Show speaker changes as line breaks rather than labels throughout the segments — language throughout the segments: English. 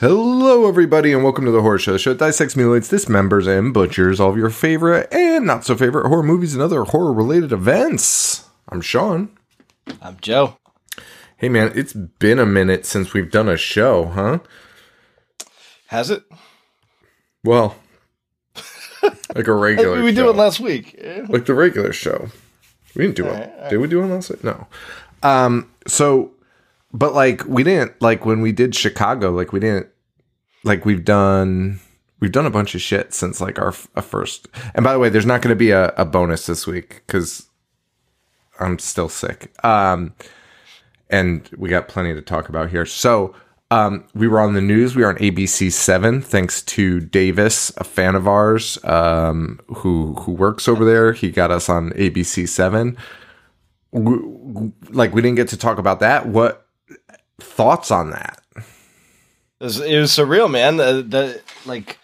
Hello, everybody, and welcome to the Horror Show. The show that dissects, mutilates, dismembers, and butchers all of your favorite and not so favorite horror movies and other horror related events. I'm Sean.
I'm Joe.
Hey, man, it's been a minute since we've done a show, huh?
Has it?
Well, like a regular.
we
show.
did it last week.
Like the regular show. We didn't do it.
Alright.
Did we do it last week? No. Um. So, but like we didn't like when we did Chicago. Like we didn't like we've done we've done a bunch of shit since like our, our first. And by the way, there's not going to be a, a bonus this week because I'm still sick. Um. And we got plenty to talk about here. So. Um, we were on the news. We were on ABC Seven, thanks to Davis, a fan of ours, um, who who works over there. He got us on ABC Seven. W- w- Like we didn't get to talk about that. What thoughts on that?
It was, it was surreal, man. The, the like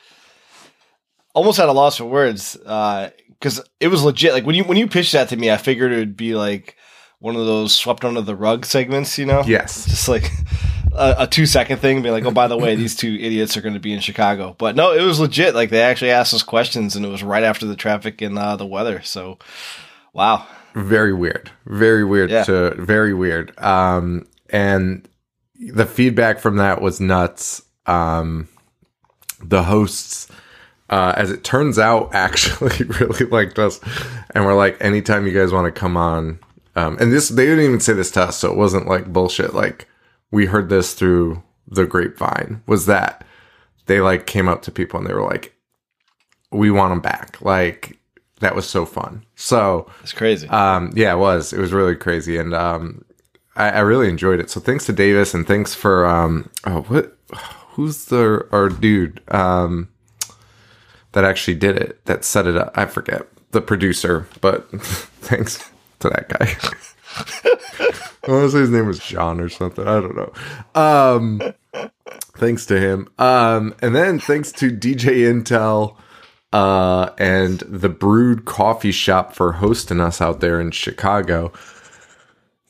almost at a loss for words because it was legit. Like when you when you pitched that to me, I figured it would be like one of those swept under the rug segments. You know?
Yes.
Just like a, a two second thing, be like, oh, by the way, these two idiots are going to be in Chicago. But no, it was legit. Like they actually asked us questions, and it was right after the traffic and uh, the weather. So, wow.
Very weird. Very weird.
Yeah.
To very weird. Um, and the feedback from that was nuts. Um, the hosts, uh, as it turns out, actually really liked us, and we're like, anytime you guys want to come on, um, and this they didn't even say this to us, so it wasn't like bullshit. Like we heard this through the grapevine. Was that they like came up to people and they were like, "We want them back." Like that was so fun. So
It's crazy.
um, yeah, it was. It was really crazy, and um, I, I really enjoyed it. So thanks to Davis, and thanks for um, oh, what? Who's the our dude um, that actually did it? That set it up. I forget the producer, but thanks to that guy. I want to say his name was John or something. I don't know. Um, thanks to him. Um, and then thanks to DJ Intel uh, and the Brood Coffee Shop for hosting us out there in Chicago.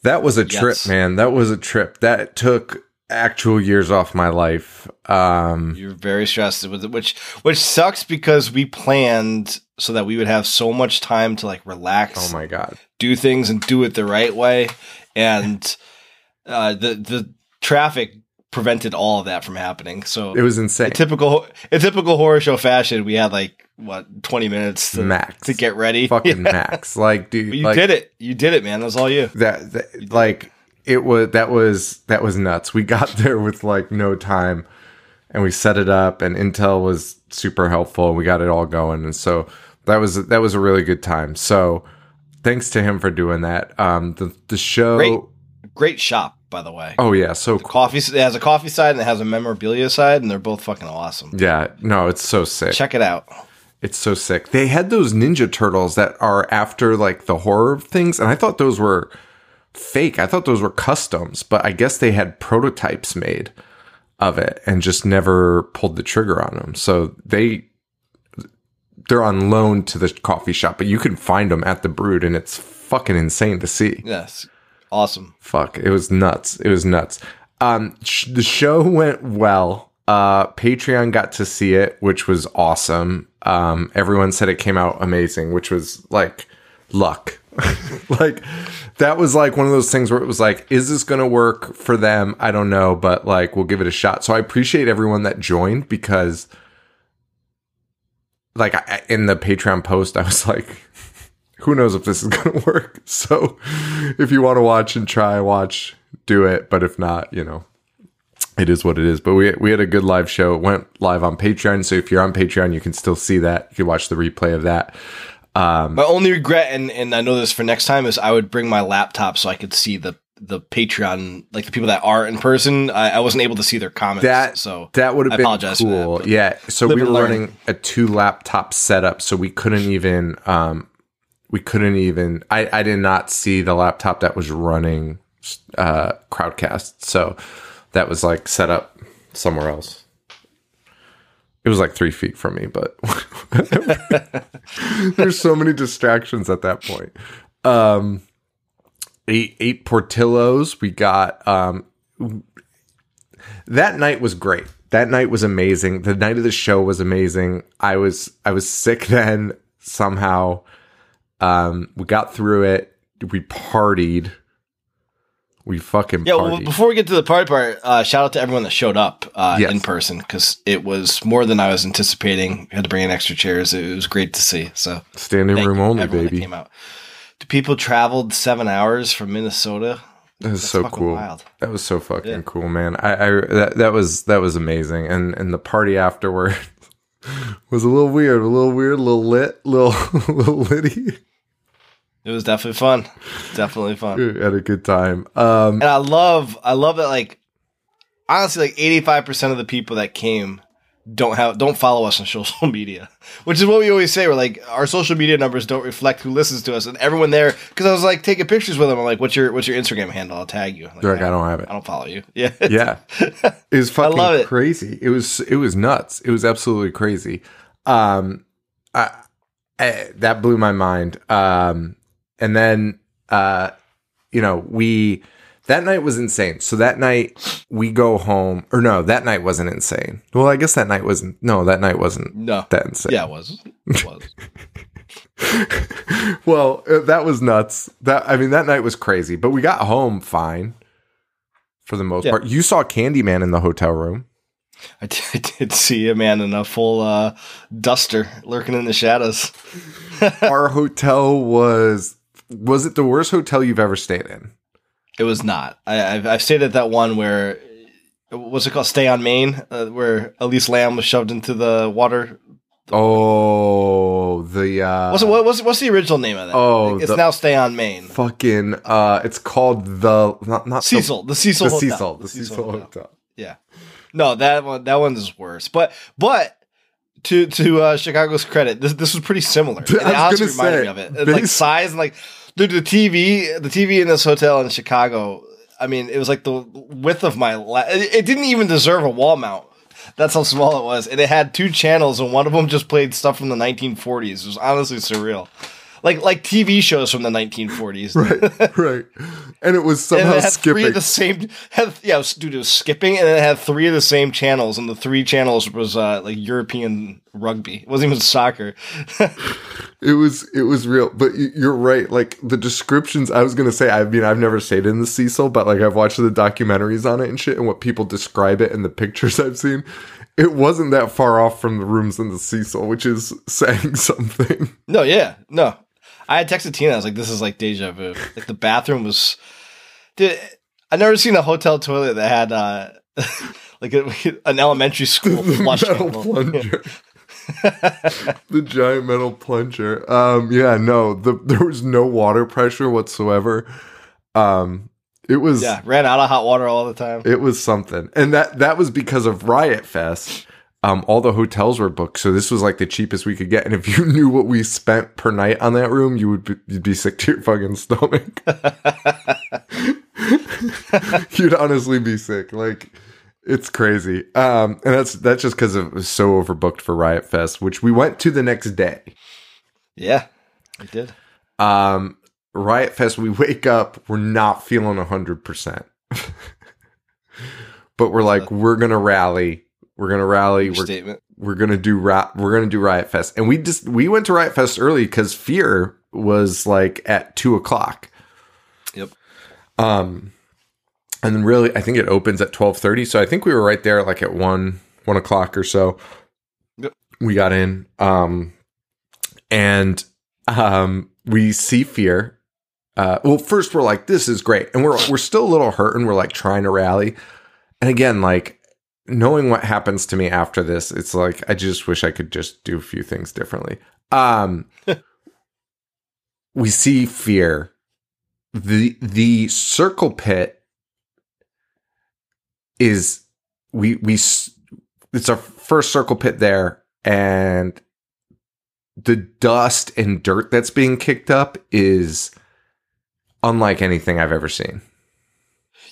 That was a trip, man. That was a trip. That took actual years off my life. Um,
You're very stressed with it, which which sucks because we planned so that we would have so much time to like relax,
oh my god.
do things, and do it the right way. And uh, the the traffic prevented all of that from happening. So
It was insane.
in typical in typical horror show fashion, we had like what twenty minutes to,
Max.
to get ready.
Fucking
Yeah.
max. Like, dude,
But you
like,
did it. You did it, man. That was all you.
that, that like it was that was that was nuts. We got there with like no time and we set it up and Intel was super helpful and we got it all going and so that was that was a really good time. So thanks to him for doing that. Um the the show
Great. Great shop, by the way.
Oh yeah, so cool.
Coffee. It has a coffee side and it has a memorabilia side, and they're both fucking awesome.
Yeah, no, it's so sick.
Check it out.
It's so sick. They had those Ninja Turtles that are after like the horror things, and I thought those were fake. I thought those were customs, but I guess they had prototypes made of it and just never pulled the trigger on them. So they they're on loan to the coffee shop, but you can find them at the Brood, and it's fucking insane to see.
Yes, awesome.
Fuck, it was nuts. It was nuts. Um, sh- the show went well. Uh, Patreon got to see it, which was awesome. Um, everyone said it came out amazing, which was like luck. like that was like one of those things where it was like, is this going to work for them? I don't know, but like we'll give it a shot. So I appreciate everyone that joined because, like, I, in the Patreon post, I was like, who knows if this is going to work. So if you want to watch and try, watch, do it. But if not, you know, it is what it is. But we we had a good live show. It went live on Patreon. So if you're on Patreon, you can still see that. You can watch the replay of that.
Um, My only regret, and, and I know this for next time, is I would bring my laptop so I could see the the Patreon, like the people that are in person. I, I wasn't able to see their comments.
That
so
that would have been
apologize for that,
cool. yeah. So we were
learn.
running a two laptop setup, so we couldn't even um we couldn't even. I I did not see the laptop that was running uh, Crowdcast, so that was like set up somewhere else. It was like three feet from me, but there's so many distractions at that point. Um, eight eight Portillos. We got um, that night was great. That night was amazing. The night of the show was amazing. I was I was sick then somehow. Um, we got through it. We partied. We fucking
Yeah, well, before we get to the party part, uh, shout out to everyone that showed up uh,
Yes.
in person because it was more than I was anticipating. We had to bring in extra chairs. It was great to see. So
Standing room only, baby.
Came out. The people traveled seven hours from Minnesota.
That was
That's
so cool.
wild.
That was so fucking
Yeah.
cool, man. I, I that, that was that was amazing, and and the party afterward was a little weird, a little weird, a little lit, little little litty.
It was definitely fun. Definitely fun.
We had a good time. Um,
And I love, I love that. Like, honestly, like eighty five percent of the people that came don't have don't follow us on social media, which is what we always say. We're like our social media numbers don't reflect who listens to us, and everyone there. Because I was like taking pictures with them. I'm like, "What's your what's your Instagram handle? I'll tag you."
They're like, I don't have it.
I don't follow you. Yeah,
yeah it was fucking
love it.
crazy it was it was nuts it was absolutely crazy um I, I, that blew my mind um and then uh you know we that night was insane so that night we go home or no that night wasn't insane well i guess that night wasn't no that night wasn't
no,
that insane
yeah, it was. It was.
well uh, that was nuts that i mean that night was crazy but we got home fine for the most
Yeah.
part you saw candyman in the hotel room
I did, I did see a man in a full uh, duster lurking in the shadows.
our hotel was was it the worst hotel you've ever stayed in?
It was not. I, I've, I've stayed at that one where what's it called? Stay on Main, uh, where Elisa Lam was shoved into the water.
Oh, the uh
What's what, what's what's the original name of that?
Oh,
it's
the-
now Stay on Main.
fucking uh it's called the not not the-
Cecil, the Cecil,
the,
Hotel.
Cecil, the Cecil hotel.
Yeah, no, that one that one's worse. But but to to uh, Chicago's credit, this this was pretty similar. It
I was
honestly reminded
say,
me of it, It's like size and like dude, the TV, the TV in this hotel in Chicago. I mean, it was like the width of my. La- it, it didn't even deserve a wall mount. That's how small it was, and it had two channels, and one of them just played stuff from the 1940s. It was honestly surreal, like like TV shows from the 1940s.
Right, right. And it was
And
somehow
it had three
skipping.
of the same. Had, yeah, it was, dude, it was skipping, and it had three of the same channels, and the three channels was uh, like European rugby. It wasn't even soccer.
It was it was real, but you're right. Like the descriptions, I was gonna say. I mean, I've never stayed in the Cecil, but like I've watched the documentaries on it and shit, and what people describe it and the pictures I've seen. It wasn't that far off from the rooms in the Cecil, which is saying something.
no, yeah, no. I had texted Tina. I was like, "This is like deja vu." Like the bathroom was, dude. I never seen a hotel toilet that had uh, like a, an elementary school flush
metal
handle.
plunger. the giant metal plunger. Um, yeah, no, the there was no water pressure whatsoever. Um, it was
Yeah, ran out of hot water all the time.
It was something, and that that was because of Riot Fest. Um, all the hotels were booked, so this was like the cheapest we could get. And if you knew what we spent per night on that room, you would be, you'd be sick to your fucking stomach. you'd honestly be sick. Like it's crazy. Um, and that's that's just because it was so overbooked for Riot Fest, which we went to the next day.
Yeah, I did.
Um, Riot Fest, we wake up, we're not feeling hundred percent, but we're like, we're gonna rally, we're gonna rally, we're
Statement.
we're gonna do ra- we're gonna do Riot Fest, and we just we went to Riot Fest early because Fear was like at two o'clock.
Yep.
Um, and then really, I think it opens at twelve thirty, so I think we were right there like at one one o'clock or so.
Yep.
We got in, um, and um, we see Fear. Uh, well, first we're like, this is great, and we're we're still a little hurt, and we're like trying to rally. And again, like knowing what happens to me after this, it's like I just wish I could just do a few things differently. Um, we see Fear. the The circle pit is we we it's our first circle pit there, and the dust and dirt that's being kicked up is unlike anything I've ever seen.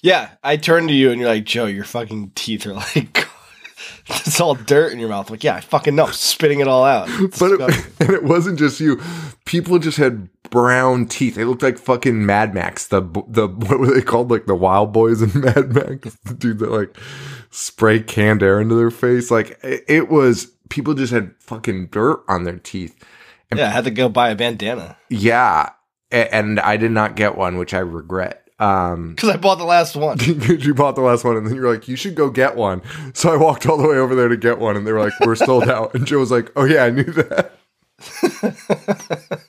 Yeah, I turn to you and you're like, Joe, your fucking teeth are like, it's all dirt in your mouth. like, yeah, I fucking know, spitting it all out. It's
But it, and it wasn't just you. People just had brown teeth. They looked like fucking Mad Max. The the what were they called? Like the Wild Boys in Mad Max. The dude that like spray canned air into their face. Like it, it was. People just had fucking dirt on their teeth.
yeah, I had to go buy a bandana
Yeah, and I did not get one, which I regret. Um,
because I bought the last one.
you bought the last one, and then you're like, you should go get one. So I walked all the way over there to get one, and they were like, we're sold out. And Joe was like, oh yeah, I knew that.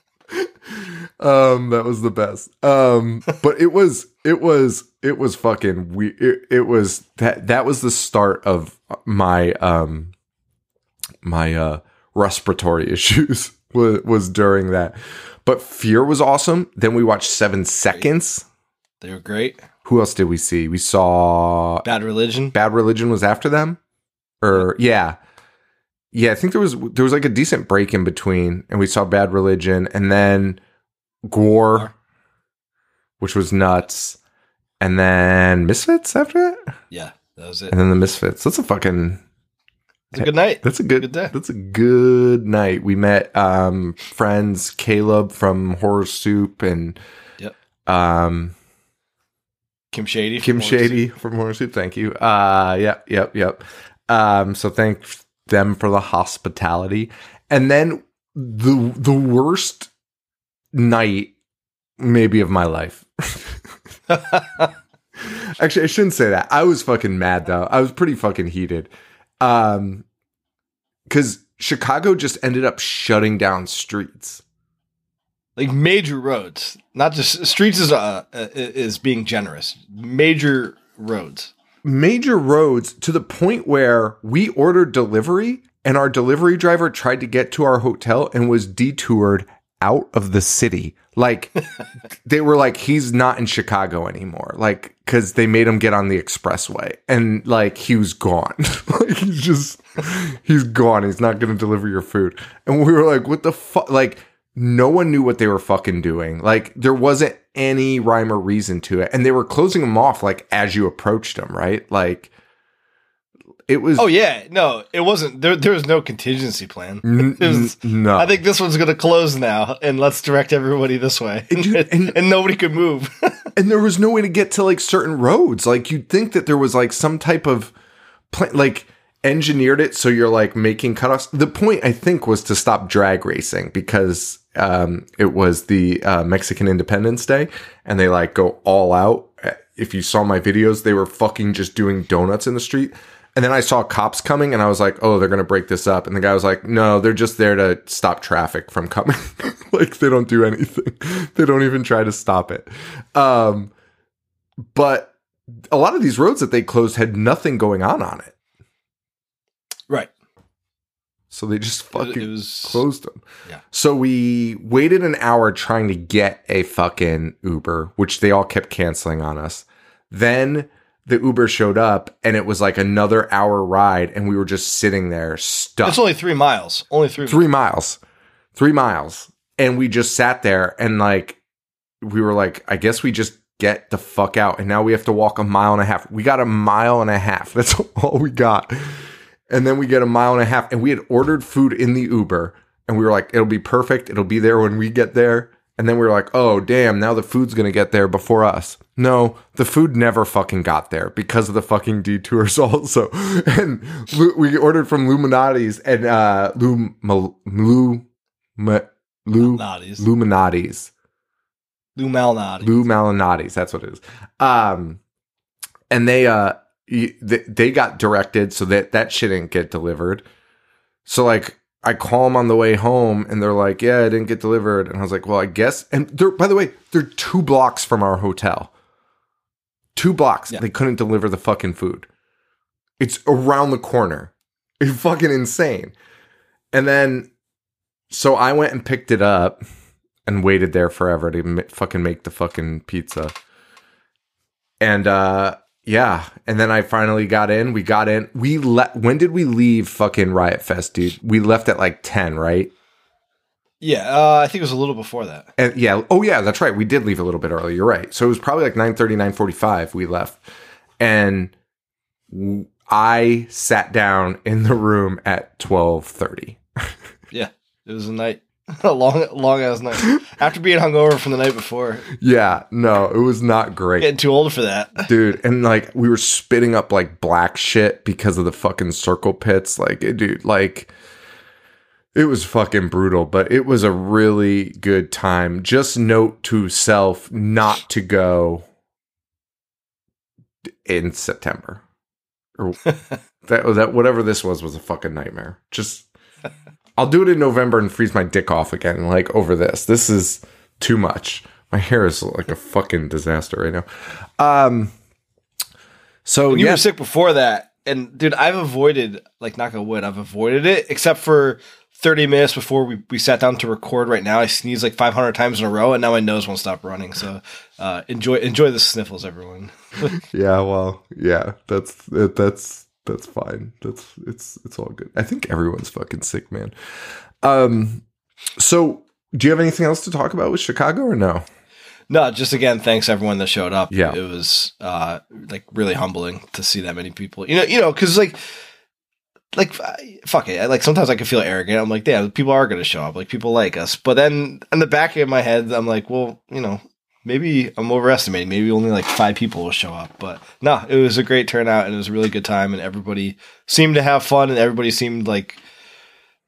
um, that was the best. Um, but it was, it was, it was fucking we. It, it was that that was the start of my um my uh respiratory issues was was during that. But Fear was awesome. Then we watched Seven Seconds.
They were great.
Who else did we see? We saw
Bad Religion.
Bad Religion was after them, or yeah, yeah. I think there was there was like a decent break in between, and we saw Bad Religion, and then GWAR, which was nuts, and then Misfits after that,
Yeah, that was it.
and then the Misfits. That's a fucking
It's a good night.
that's a good,
Good day.
that's a good night. We met um friends Caleb from Horror Soup and
Yep.
um
Kim Shady.
Kim. Shady from Horror Soup. Thank you. Uh, yep, yep, yep. Um, so thank them for the hospitality. And then the the worst night maybe of my life. Actually, I shouldn't say that. I was fucking mad though. I was pretty fucking heated. Um, because Chicago just ended up shutting down streets.
like major roads, not just streets is uh, uh, is being generous. Major roads.
major roads to the point where we ordered delivery and our delivery driver tried to get to our hotel and was detoured out of the city. Like they were like, he's not in Chicago anymore. Like, cause they made him get on the expressway and like he was gone. like he's just, he's gone. He's not going to deliver your food. And we were like, what the fuck? Like, no one knew what they were fucking doing. Like there wasn't any rhyme or reason to it. And they were closing them off like as you approached them, right? Like it was
Oh yeah, no, it wasn't. There, there was no contingency plan. Was-
no.
I think this one's going to close now, and let's direct everybody this way, and,
dude, and-
nobody could move.
and there was no way to get to like certain roads. Like you'd think that there was like some type of plan, like engineered it so you're like making cutoffs. The point I think was to stop drag racing because um, it was the uh, Mexican Independence Day, and they like go all out. If you saw my videos, they were fucking just doing donuts in the street. And then I saw cops coming, and I was like, "Oh, they're gonna break this up." And the guy was like, "No, they're just there to stop traffic from coming. like they don't do anything. they don't even try to stop it." Um, but a lot of these roads that they closed had nothing going on on it,
right.
So they just fucking
was
closed them.
Yeah.
So we waited an hour trying to get a fucking Uber, which they all kept canceling on us. Then the Uber showed up and it was like another hour ride and we were just sitting there stuck.
It's only three miles. Only three.
three miles. Three miles. And we just sat there and like we were like, I guess we just get the fuck out. And now we have to walk a mile and a half. We got a mile and a half. That's all we got. And then we get a mile and a half. And we had ordered food in the Uber. And we were like, it'll be perfect. It'll be there when we get there. And then we were like, oh, damn, now the food's going to get there before us. No, the food never fucking got there because of the fucking detours also. And we ordered from Luminati's and uh, Lum, Lu, Ma- Lu,
Malnati's.
Luminati's.
Lou Malnati.
Lou Malinati's. That's what it is. Um, and they uh they, they got directed so that that shit didn't get delivered. So like I call them on the way home and they're like, "Yeah, it didn't get delivered." And I was like, "Well, I guess." And they're by the way, they're two blocks from our hotel. Two blocks.
Yeah.
They couldn't deliver the fucking food. It's around the corner. It's fucking insane. And then so I went and picked it up and waited there forever to m- fucking make the fucking pizza. And uh yeah, and then I finally got in. We got in. We le- when did we leave fucking Riot Fest, dude? We left at like 10, right?
Yeah, uh, I think it was a little before that.
And yeah, oh yeah, that's right. We did leave a little bit early. You're right. So it was probably like 9:30, 9:45 we left. And w- I sat down in the room at 12:30.
Yeah, it was a night, a long, long ass night. After being hungover from the night before,
Yeah, no, it was not great.
getting too old for that.
dude and like we were spitting up like black shit because of the fucking circle pits like dude like it was fucking brutal but it was a really good time just note to self not to go in september or that that whatever this was was a fucking nightmare just i'll do it in november and freeze my dick off again like over this this is too much my hair is like a fucking disaster right now um so
When you
yeah,
were sick before that, and dude, I've avoided like knock on wood, I've avoided it except for thirty minutes before we, we sat down to record. Right now, I sneezed like five hundred times in a row, and now my nose won't stop running. So uh, enjoy enjoy the sniffles, everyone.
yeah, well, yeah, that's that, that's that's fine. That's it's it's all good. I think everyone's fucking sick, man. Um, so do you have anything else to talk about with Chicago or no?
No, just again, thanks everyone that showed up.
Yeah.
it was uh, like really humbling to see that many people. You know, you know, because like. Like fuck it, like sometimes I can feel arrogant. I'm like, damn, people are gonna show up. Like people like us, but then in the back of my head, I'm like, well, you know, maybe I'm overestimating. Maybe only like five people will show up. But no, it was a great turnout and it was a really good time, and everybody seemed to have fun, and everybody seemed like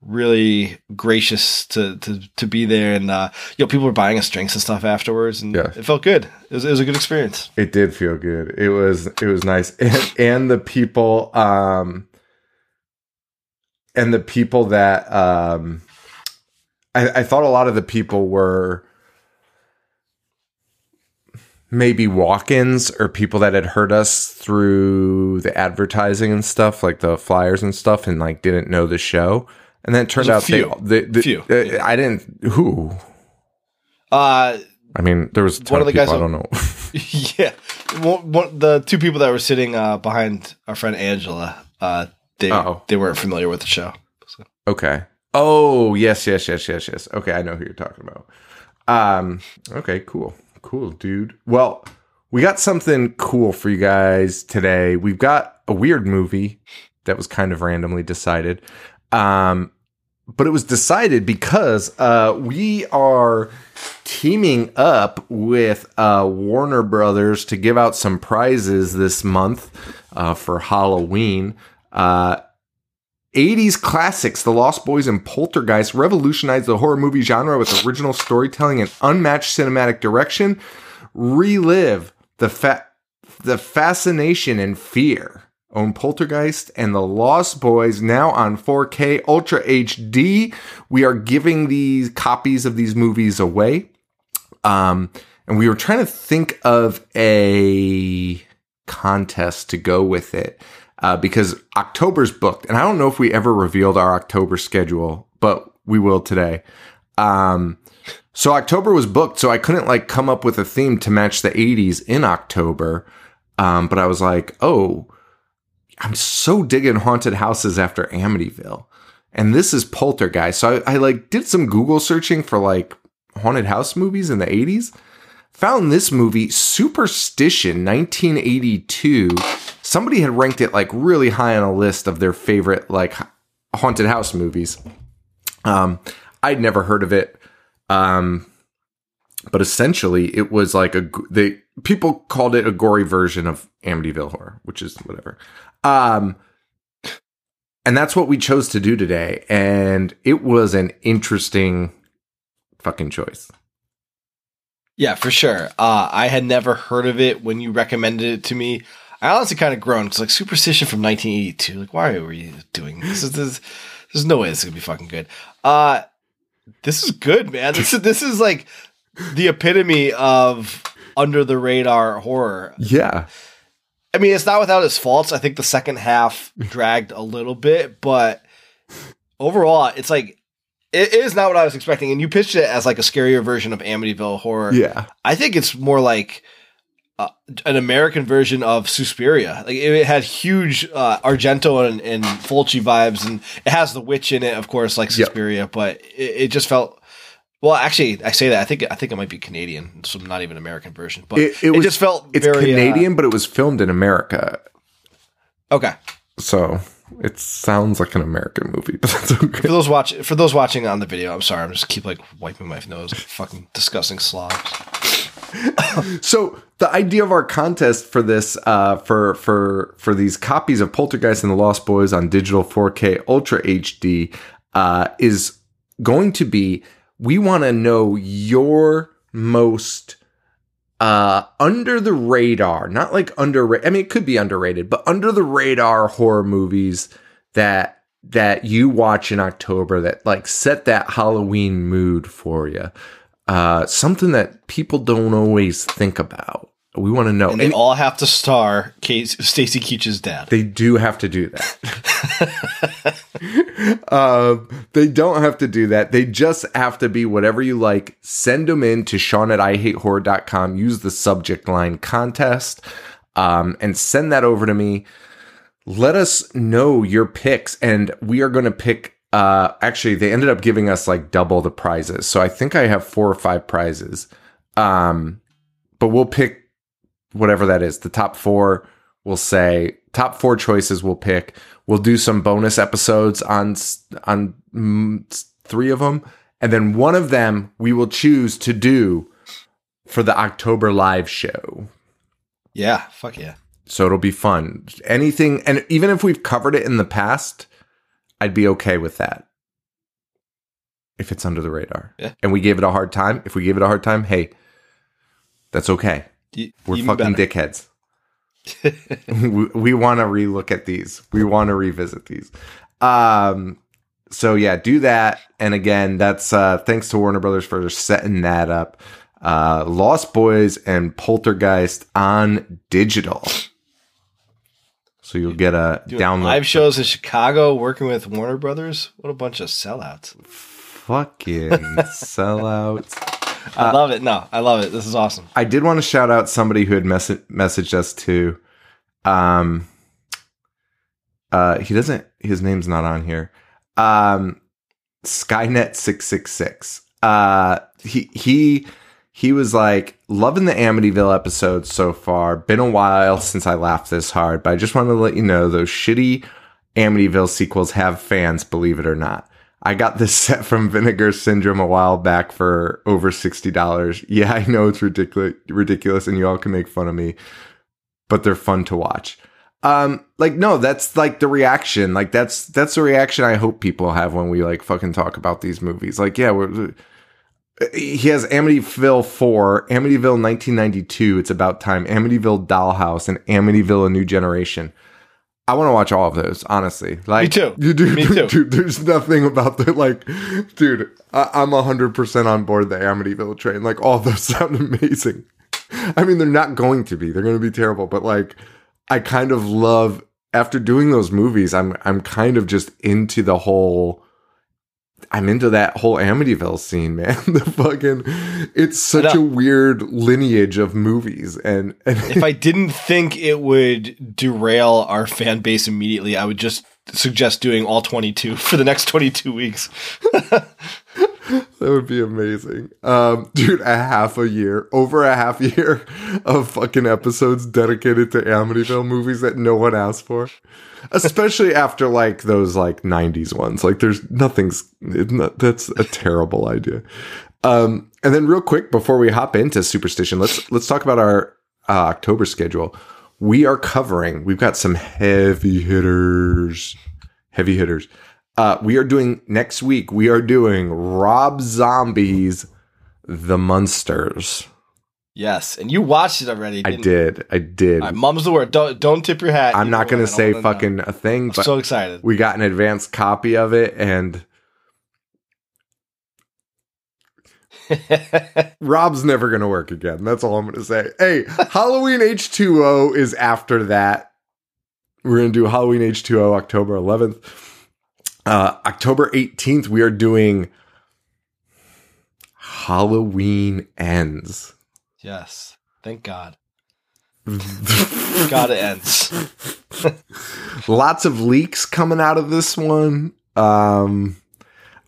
really gracious to to to be there. And uh, you know, people were buying us drinks and stuff afterwards, and
Yeah.
it felt good. It was, it was a good experience.
It did feel good. It was it was nice, and, and the people, um, and the people that um, I, I thought a lot of the people were maybe walk-ins or people that had heard us through the advertising and stuff, like the flyers and stuff, and like didn't know the show. And then it turned out they,
few.
they, they
Few,
uh,
yeah.
I didn't who.
Uh,
I mean, there was a ton
One of
of
the
people,
guys
I don't know.
yeah, one, one, the two people that were sitting uh, behind our friend Angela, uh, they
Uh-oh.
they weren't familiar with the show. So.
Okay. Oh, yes, yes, yes, yes, yes. Okay, I know who you're talking about. Um, okay, cool. Cool, dude. Well, we got something cool for you guys today. We've got a weird movie that was kind of randomly decided. Um, but it was decided because uh, we are teaming up with uh, Warner Brothers to give out some prizes this month uh, for Halloween. Uh, 80s classics, The Lost Boys and Poltergeist revolutionized the horror movie genre with original storytelling and unmatched cinematic direction. Relive the fa- the fascination and fear. Own Poltergeist and The Lost Boys now on 4K Ultra HD. We are giving these copies of these movies away. Um, and we were trying to think of a contest to go with it uh, because October's booked, and I don't know if we ever revealed our October schedule, but we will today. Um, so October was booked, so I couldn't like come up with a theme to match the 80s in October. Um, but I was like, oh, I'm so digging haunted houses after Amityville, and this is Poltergeist. So I, I like did some Google searching for like haunted house movies in the 80s found this movie superstition 1982 somebody had ranked it like really high on a list of their favorite like haunted house movies um i'd never heard of it um but essentially it was like a they people called it a gory version of amityville horror which is whatever um and that's what we chose to do today and it was an interesting fucking choice
Yeah, for sure. Uh, I had never heard of it when you recommended it to me. I honestly kind of groaned because like Superstition from 1982. Like, why were you doing this? Is this? There's no way this is gonna be fucking good. Uh, this is good, man. This is this is like the epitome of under the radar horror.
yeah
I mean, it's not without its faults. I think the second half dragged a little bit, but overall, it's like it is not what I was expecting. And you pitched it as like a scarier version of Amityville horror.
yeah
I think it's more like uh, an American version of Suspiria. Like it, had huge uh, Argento and, and Fulci vibes, and it has the witch in it, of course, like
Yep.
Suspiria. But it, it just felt Well, actually, I say that I think I think it might be Canadian, so not even American version. But
It,
it,
was
just felt
it's
very, uh,
Canadian, but it was filmed in America,
okay,
so it sounds like an American movie, but that's
for those watch for those watching on the video, I'm sorry, I'm just keep like wiping my nose, fucking disgusting slobs.
So the idea of our contest for this, uh, for for for these copies of Poltergeist and the Lost Boys on digital 4K Ultra HD, uh, is going to be we want to know your most uh under the radar not like underrated i mean it could be underrated but under the radar horror movies that that you watch in october that like set that halloween mood for you uh something that people don't always think about we want to know
And they
And
all have to star Stacy Keach's dad.
they do have to do that um, they don't have to do that. They just have to be whatever you like. Send them in to Sean at IHateHorror.com. Use the subject line contest um, and send that over to me. Let us know your picks, and we are going to pick. Uh, actually, they ended up giving us like double the prizes. So I think I have four or five prizes. Um, but we'll pick whatever that is. The top four, we'll say top four choices. We'll pick. We'll do some bonus episodes on on mm, three of them, and then one of them we will choose to do for the October live show.
Yeah, fuck yeah.
So it'll be fun. Anything, and even if we've covered it in the past, I'd be okay with that. If it's under the radar,
Yeah.
and we gave it a hard time. If we gave it a hard time, hey, that's okay.
Y-
We're fucking
better.
dickheads. we we want to relook at these. We want to revisit these. Um so yeah, do that. And again, that's uh thanks to Warner Brothers for setting that up. Uh Lost Boys and Poltergeist on digital. So you'll get a
Doing
download.
live shows in Chicago, working with Warner Brothers. What a bunch of sellouts!
Fucking sellouts. Uh,
I love it. No, I love it. This is awesome.
I did want to shout out somebody who had mess- messaged us too. Um, uh, he doesn't. His name's not on here. Um, Skynet six six six. Uh, he he he was like loving the Amityville episodes so far. Been a while since I laughed this hard, but I just wanted to let you know those shitty Amityville sequels have fans, believe it or not. I got this set from Vinegar Syndrome a while back for over sixty dollars. Yeah, I know it's ridiculous, ridiculous, and you all can make fun of me, but they're fun to watch. Um, like no, that's like the reaction. Like that's that's the reaction I hope people have when we like fucking talk about these movies. Like, yeah, we're he has Amityville 4, Amityville 1992, It's About Time, Amityville Dollhouse, and Amityville A New Generation. I want to watch all of those, honestly. Like,
Me too.
You do,
Me too.
Dude, there's nothing about the, like, dude, I, I'm 100% on board the Amityville train. Like, all those sound amazing. I mean, they're not going to be, they're going to be terrible, but like, I kind of love, after doing those movies, I'm, I'm kind of just into the whole, I'm into that whole Amityville scene, man. The fucking, it's such a weird lineage of movies, and, and
if I didn't think it would derail our fan base immediately, I would just suggest doing all 22 for the next 22 weeks.
that would be amazing, um, dude. A half a year, over a half year of fucking episodes dedicated to Amityville movies that no one asked for, especially after like those like '90s ones. Like, there's nothing's. Not, that's a terrible idea. Um, and then real quick before we hop into superstition, let's let's talk about our uh, October schedule. We are covering. We've got some heavy hitters. Heavy hitters. Uh, we are doing next week. We are doing Rob Zombie's The Munsters.
Yes, and you watched it already.
I did. I did.
Right, mom's the word. Don't don't tip your hat.
I'm not going to say fucking a thing,
know. I'm so excited.
we got an advanced copy of it, and Rob's never going to work again. That's all I'm going to say. Hey, Halloween H2O is after that. We're going to do Halloween H2O October 11th. Uh, October 18th, we are doing Halloween Ends.
yes, thank God. God, it ends.
Lots of leaks coming out of this one. Um,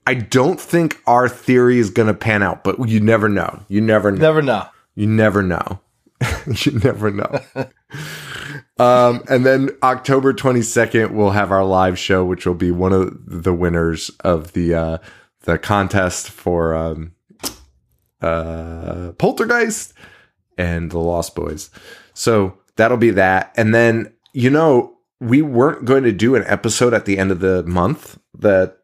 I don't think our theory is going to pan out, but you never know. You never know.
Never know.
You never know. you never know. um, and then October 22nd, we'll have our live show, which will be one of the winners of the uh, the contest for um, uh, Poltergeist and the Lost Boys. So that'll be that. And then, you know, we weren't going to do an episode at the end of the month that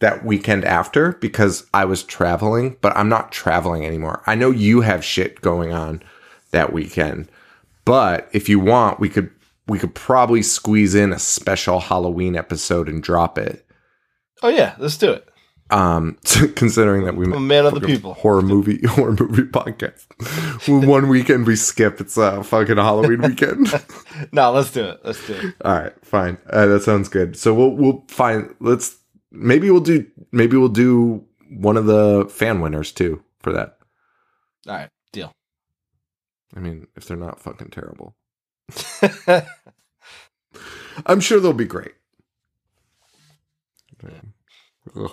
that weekend after because I was traveling, but I'm not traveling anymore. I know you have shit going on that weekend. But if you want, we could we could probably squeeze in a special Halloween episode and drop it.
Oh yeah, let's do it.
Um, considering that we
I'm a man of the people.
horror movie horror movie podcast. One weekend we skip. It's a fucking Halloween weekend.
No, let's do it. Let's do it.
All right, fine. Uh, that sounds good. So we'll we'll find. Let's maybe we'll do maybe we'll do one of the fan winners too for that.
All right, deal.
I mean, if they're not fucking terrible, I'm sure they'll be great.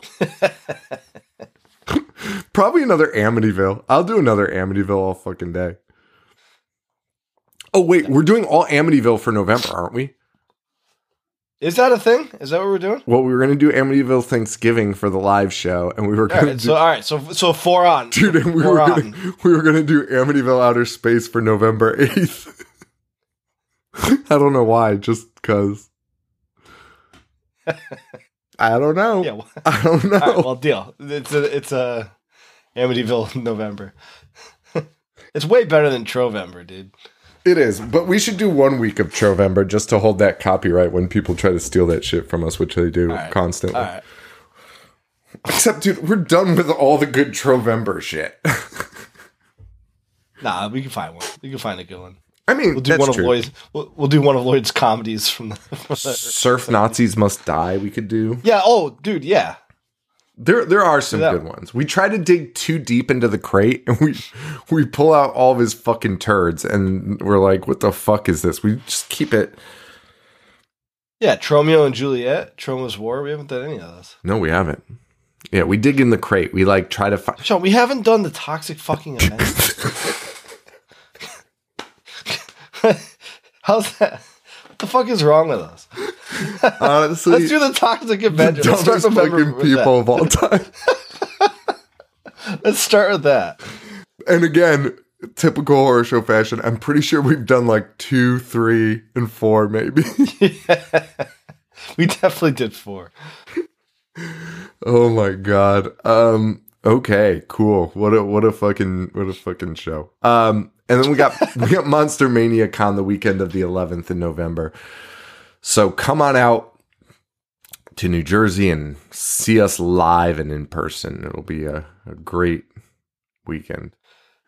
Probably another Amityville. I'll do another Amityville all fucking day. Oh wait, we're doing all Amityville for November, aren't we?
Is that a thing? Is that what we're doing?
Well, we were gonna do Amityville Thanksgiving for the live show, and we were gonna
right.
do,
So all right. So so four on.
dude, and we
four
were
on.
gonna, we were gonna do Amityville Outer Space for November eighth. I don't know why, just because. I don't know.
Yeah. Well,
I don't know.
right, well, deal. It's a it's a Amityville November. it's way better than Trovember, dude.
It is, but we should do one week of Trovember just to hold that copyright when people try to steal that shit from us, which they do
right.
constantly.
Right.
Except, dude, we're done with all the good Trovember shit.
Nah, we can find one. We can find a good one.
I mean,
We'll do one of
true.
Lloyd's. We'll, we'll do one of Lloyd's comedies from the. From the
Surf Nazis must die. We could do.
yeah. Oh, dude. Yeah.
There, there are some good ones. We try to dig too deep into the crate, and we we pull out all of his fucking turds, and we're like, "What the fuck is this?" We just keep it.
Yeah. Tromeo and Juliet. Troma's War. We haven't done any of those.
No, we haven't. Yeah, we dig in the crate. We like try to find.
Sean, we haven't done the toxic fucking event. How's that? What the fuck is wrong with us?
Honestly,
Let's do the toxic
the
Avenger. Let's start
dumbest fucking
with
people of all time.
Let's start with that.
and again, typical horror show fashion. I'm pretty sure we've done like two, three, and four, maybe.
We definitely did four.
oh my god. Um. Okay. Cool. What a what a fucking what a fucking show. Um. And then we got we got Monster Mania Con the weekend of the 11th in November. So come on out to New Jersey and see us live and in person. It'll be a, a great weekend.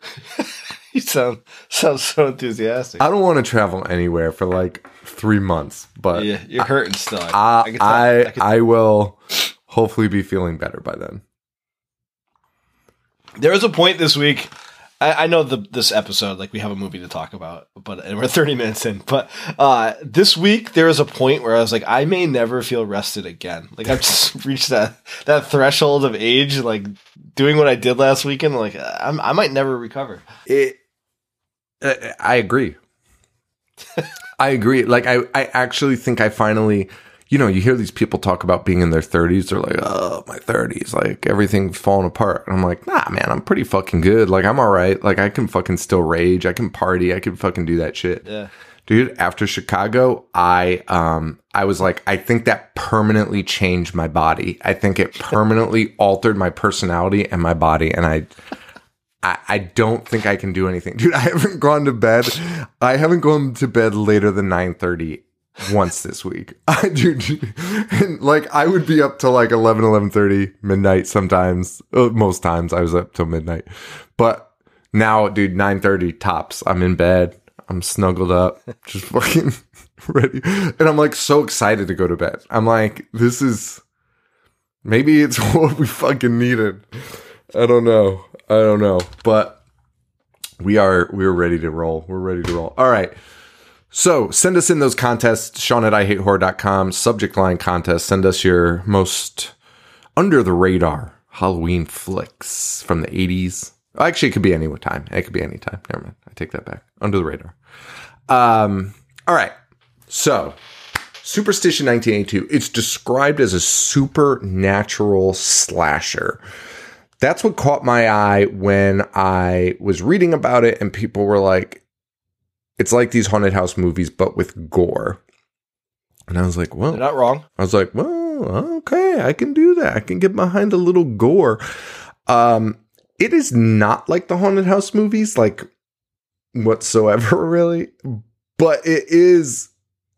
You sound sound so enthusiastic.
I don't want to travel anywhere for like three months, but
yeah, you're hurting still.
I
tell.
I,
can-
I will hopefully be feeling better by then.
there was a point this week. I, I know the this episode, like we have a movie to talk about, but and we're 30 minutes in. But uh, this week there was a point where I was like, I may never feel rested again. Like I've just reached that that threshold of age, like doing what I did last weekend. Like I'm, I might never recover.
It, uh, I agree. I agree. Like I, I actually think I finally, you know, you hear these people talk about being in their 30s. They're like, oh, my 30s, like everything's falling apart. And I'm like, nah, man, I'm pretty fucking good. Like I'm all right. Like I can fucking still rage. I can party. I can fucking do that shit.
Yeah.
dude after chicago i um i was like i think that permanently changed my body i think it permanently altered my personality and my body and I, I i don't think i can do anything dude i haven't gone to bed i haven't gone to bed later than 9 once this week. I dude and like i would be up till like 11 11 midnight sometimes. Uh, most times i was up till midnight. But now dude 9 tops. I'm in bed. I'm snuggled up just fucking ready. And i'm like so excited to go to bed. I'm like this is maybe it's what we fucking needed. I don't know. I don't know. But we are we're ready to roll. We're ready to roll. All right so send us in those contests sean at i hate horror.com subject line contest send us your most under the radar Halloween flicks from the 80s. Actually, it could be any time. It could be any time. Never mind. I take that back. Under the radar. Um, all right. So, Superstition 1982. It's described as a supernatural slasher. That's what caught my eye when I was reading about it, and people were like, it's like these haunted house movies, but with gore. And I was like, well,
They're not wrong.
I was like, well, okay, I can do that. I can get behind a little gore. Um, it is not like the haunted house movies, like whatsoever, really, but it is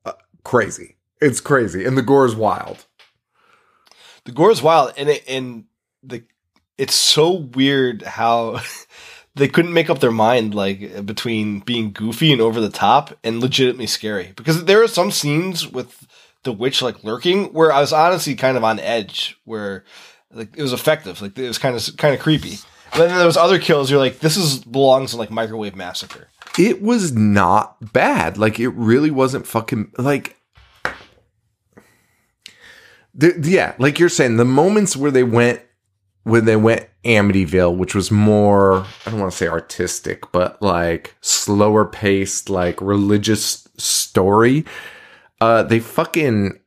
uh, crazy. It's crazy, and the gore is wild.
The gore is wild, and it, and the it's so weird how they couldn't make up their mind like between being goofy and over the top and legitimately scary. Because there are some scenes with the witch like lurking where I was honestly kind of on edge, where like it was effective, like it was kind of kind of creepy. But then there was other kills. You're like, this is belongs in like microwave massacre.
It was not bad. Like it really wasn't fucking like. The, yeah, like you're saying, the moments where they went when they went Amityville, which was more, I don't want to say artistic, but like slower paced, like religious story, uh, they fucking,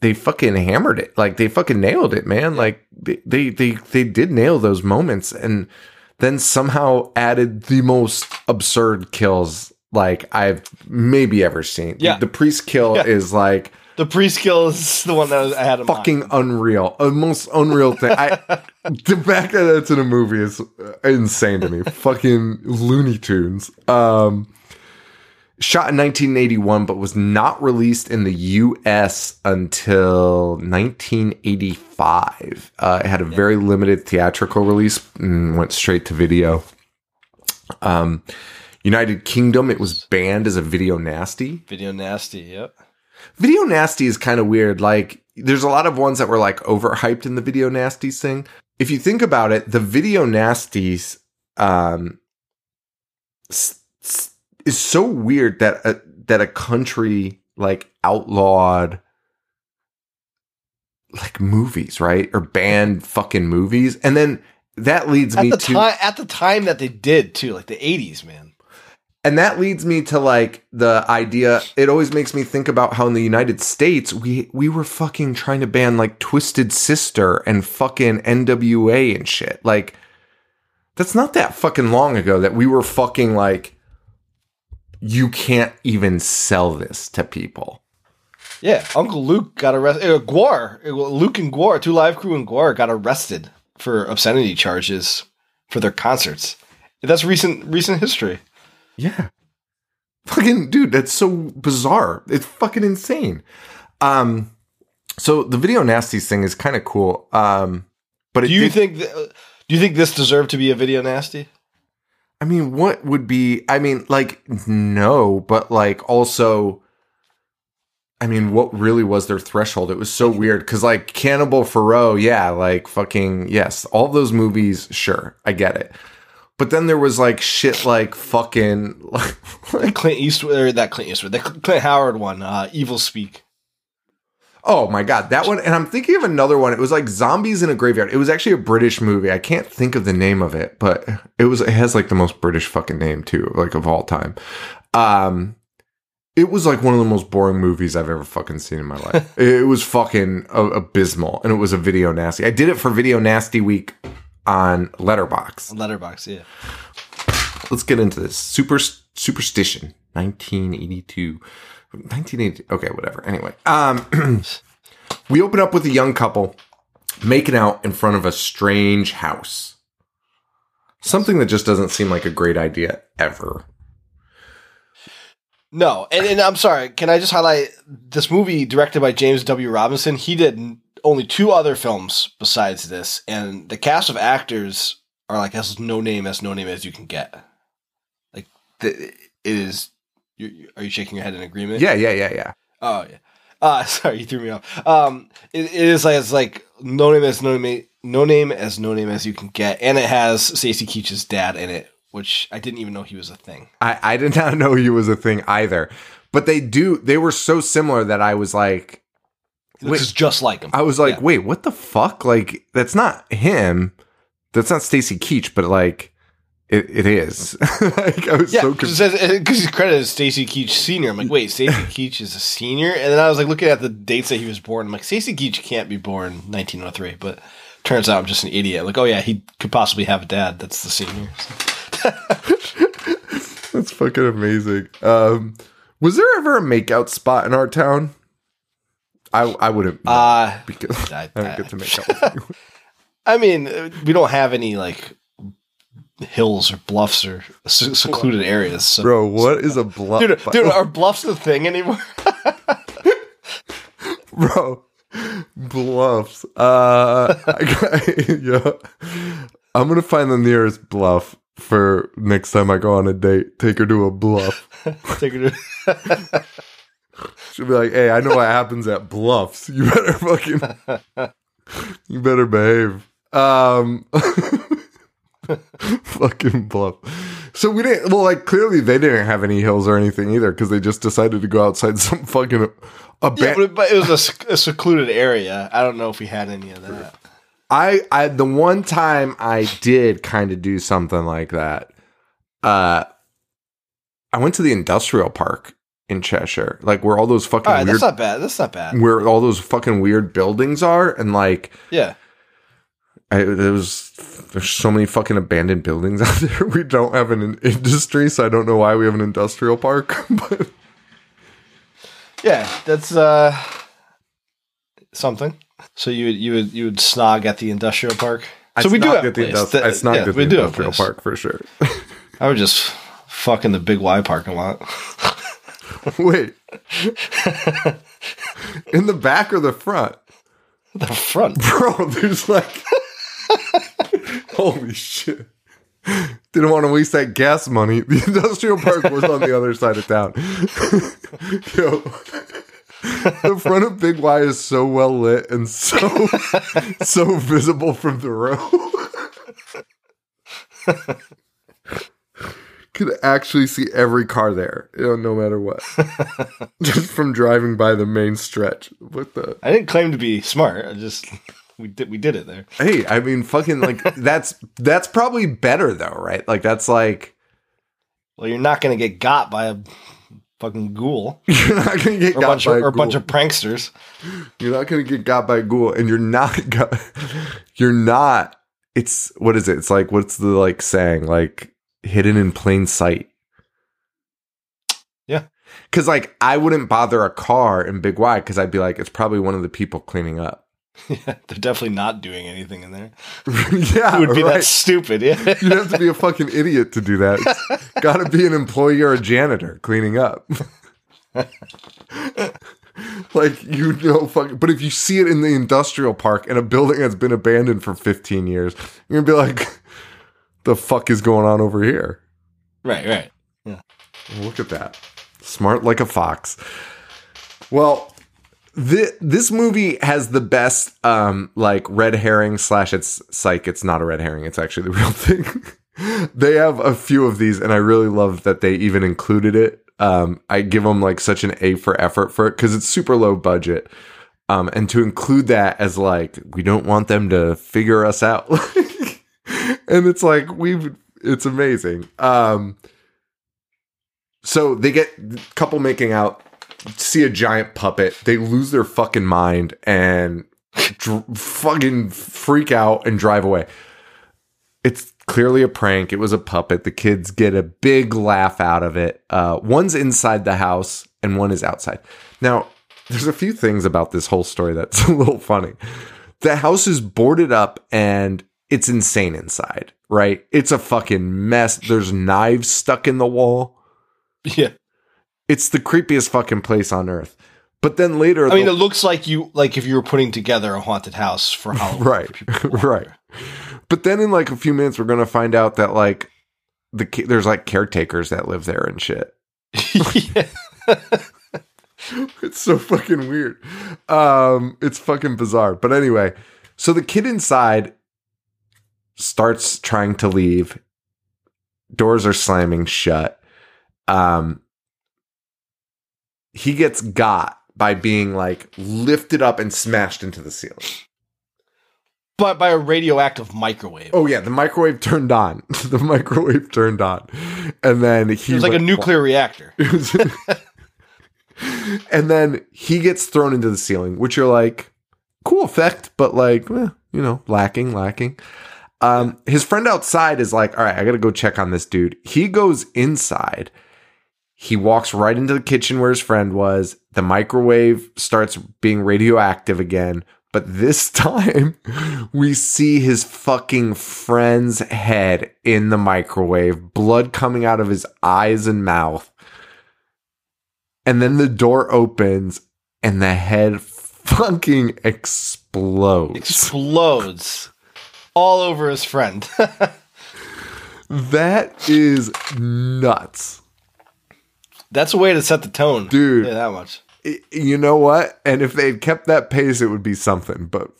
they fucking hammered it. Like they fucking nailed it, man. Like they, they, they, they did nail those moments and then somehow added the most absurd kills like I've maybe ever seen.
Yeah.
The priest kill
Yeah.
is like,
The priest kill is the one that I had in mind.
fucking unreal. A most unreal thing. I the fact that it's in a movie is insane to me. fucking Looney Tunes. Um shot in 1981 but was not released in the US until 1985. Uh, it had a very limited theatrical release and went straight to video. Um United Kingdom it was banned as a video nasty.
Video nasty. Yep.
Video nasty is kind of weird. Like, there's a lot of ones that were like overhyped in the video nasties thing. If you think about it, the video nasties um, s- s- is so weird that a, that a country like outlawed like movies, right, or banned fucking movies, and then that leads
At
me
the
to
at the time that they did too, like the '80s, man.
And that leads me to like the idea it always makes me think about how in the united states we we were fucking trying to ban like twisted sister and fucking nwa and shit like that's not that fucking long ago that we were fucking like you can't even sell this to people
Yeah, Uncle Luke got arrested. Uh, GWAR, uh, Luke and GWAR, two live crew and GWAR got arrested for obscenity charges for their concerts. That's recent recent history.
Yeah. Fucking dude, that's so bizarre. It's fucking insane. Um so the video nasties thing is kind of cool. Um but
Do you
did-
think? Th- do you think this deserved to be a video nasty?
I mean, what would be I mean, like no, but like also I mean, what really was their threshold? It was so weird cuz like Cannibal Ferox, yeah, like fucking yes, all those movies, sure, I get it. But then there was like shit like fucking like
Clint Eastwood, or that Clint Eastwood, the Clint Howard one, uh, Evilspeak.
Oh my god, that one! And I'm thinking of another one. It was like zombies in a graveyard. It was actually a British movie. I can't think of the name of it, but it was. It has like the most British fucking name too, like of all time. Um, it was like one of the most boring movies I've ever fucking seen in my life. it was fucking abysmal, and it was a video nasty. I did it for Video Nasty Week on Letterboxd.
Letterboxd, yeah.
Let's get into this. Super Superstition, 1982. 1980. Okay, whatever. Anyway, um, we open up with a young couple making out in front of a strange house. Something that just doesn't seem like a great idea ever.
No, and, and I'm sorry. Can I just highlight this movie directed by James W. Roberson? He did only two other films besides this, and the cast of actors are like as no name as no name as you can get. Like the, it is. You, are you shaking your head in agreement?
Yeah, yeah, yeah, yeah.
Oh yeah. Uh sorry, you threw me off. Um, it, it is like it's like no name as no name, no name as no name as you can get, and it has Stacy Keach's dad in it, which I didn't even know he was a thing.
I, I did not know he was a thing either. But they do, they were so similar that I was like,
He looks just like him.
I was like,
Yeah.
wait, what the fuck? Like, that's not him. That's not Stacy Keach, but like, it, it is. like, I was
Yeah,
so
because he's credited as Stacy Keach Senior. I'm like, wait, Stacy Keach is a senior, and then I was like looking at the dates that he was born. I'm like, Stacy Keach can't be born 1903, but turns out I'm just an idiot. Like, oh yeah, he could possibly have a dad that's the senior.
That's fucking amazing. Um, was there ever a makeout spot in our town? I I wouldn't
Uh,
because
I-
I don't get to make you.
I mean, we don't have any like hills or bluffs or secluded areas. So.
Bro, what is a bluff?
Dude, dude, are bluffs the thing anymore?
bro bluffs uh I yeah i'm gonna find the nearest bluff for next time i go on a date take her to a bluff
Take her to-
she'll be like hey i know what happens at bluffs you better fucking you better behave um fucking bluff so we didn't well like clearly they didn't have any hills or anything either because they just decided to go outside some fucking
yeah,
abandoned
but, but it was a a, secluded area. I don't know if we had any of that.
I I the one time I did kind of do something like that. Uh I went to the industrial park in Cheshire, like where all those fucking
All right,
weird
that's not bad. That's not bad.
where all those fucking weird buildings are and like
Yeah.
I, there was there's so many fucking abandoned buildings out there. We don't have an industry, so I don't know why we have an industrial park. but
Yeah, that's uh something. So you would you would you would snog at the industrial park.
I
so we do have
at the
place.
industri-
That-
I
yeah,
at the
we do have a
industrial park for sure.
I would just fuck in the big Y parking lot.
Wait, in the back or the front?
the front.
Bro, there's like Holy shit. Didn't want to waste that gas money. The industrial park was on the other side of town. Yo. The front of Big Y is so well lit and so so visible from the road. Could actually see every car there, you know, no matter what. Just from driving by the main stretch. What the
I didn't claim to be smart. I just we did we did it there.
Hey, I mean, fucking like that's that's probably better though, right? Like that's like
Well, you're not gonna get got by a fucking ghoul
you're not gonna get
or a
got
bunch
by
of,
a
or a bunch of pranksters.
You're not gonna get got by a ghoul, and you're not. Go- you're not. It's what is it? It's like what's the like saying? Like hidden in plain sight.
Yeah.
Because like I wouldn't bother a car in Big Y because I'd be like, it's probably one of the people cleaning up.
Yeah, they're definitely not doing anything in there.
yeah,
It would be that stupid. Yeah.
You'd have to be a fucking idiot to do that. Got to be an employee or a janitor cleaning up. like you know, fucking. But if you see it in the industrial park in a building that's been abandoned for 15 years, you're gonna be like, "The fuck is going on over here?"
right. Right. Yeah.
Look at that, smart like a fox. Well, thi- this movie has the best, um, like red herring slash. It's psych. It's not a red herring. It's actually the real thing. they have a few of these, and I really love that they even included it. Um, I give them like such an A for effort for it because it's super low budget. Um, and to include that as like we don't want them to figure us out, and it's like we've it's amazing. Um, so they get couple making out, see a giant puppet, they lose their fucking mind and dr- fucking freak out and drive away. It's clearly a prank. It was a puppet. The kids get a big laugh out of it. Uh, one's inside the house and one is outside. Now, there's a few things about this whole story that's a little funny. The house is boarded up and it's insane inside, right? It's a fucking mess. There's knives stuck in the wall.
Yeah.
It's the creepiest fucking place on earth. But then later,
I mean,
the-
it looks like you like if you were putting together a haunted house for Halloween.
right,
for people to wander.
right. But then in like a few minutes, we're gonna find out that like the there's like caretakers that live there and shit.
yeah.
It's so fucking weird. Um, it's fucking bizarre. But anyway, so the kid inside starts trying to leave. Doors are slamming shut. Um, he gets got by being like lifted up and smashed into the ceiling.
But by a radioactive microwave.
Oh yeah, the microwave turned on. the microwave turned on, and then he
it was like a nuclear reactor.
And then he gets thrown into the ceiling, which you're like, cool effect, but like, eh, you know, lacking, lacking. Um, his friend outside is like, all right, I gotta go check on this dude. He goes inside. He walks right into the kitchen where his friend was. The microwave starts being radioactive again. But this time, we see his fucking friend's head in the microwave, blood coming out of his eyes and mouth. And then the door opens and the head fucking explodes.
Explodes all over his friend.
that is nuts.
That's a way to set the tone,
Dude.
Yeah, that much.
I- You know what? And if they'd kept that pace, it would be something. But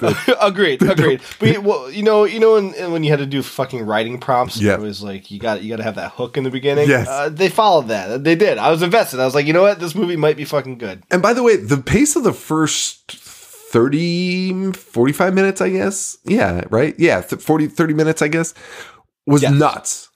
agreed, agreed. But you- well, you know, you know, when, when you had to do fucking writing prompts,
Yeah.
it was like you got you got to have that hook in the beginning.
Yes.
uh, they followed that. They did. I was invested. I was like, you know what, this movie might be fucking good.
And by the way, the pace of the first 30, 45 minutes, I guess. Yeah, right? Yeah, th- 40, 30 minutes, I guess, was
Yes.
nuts.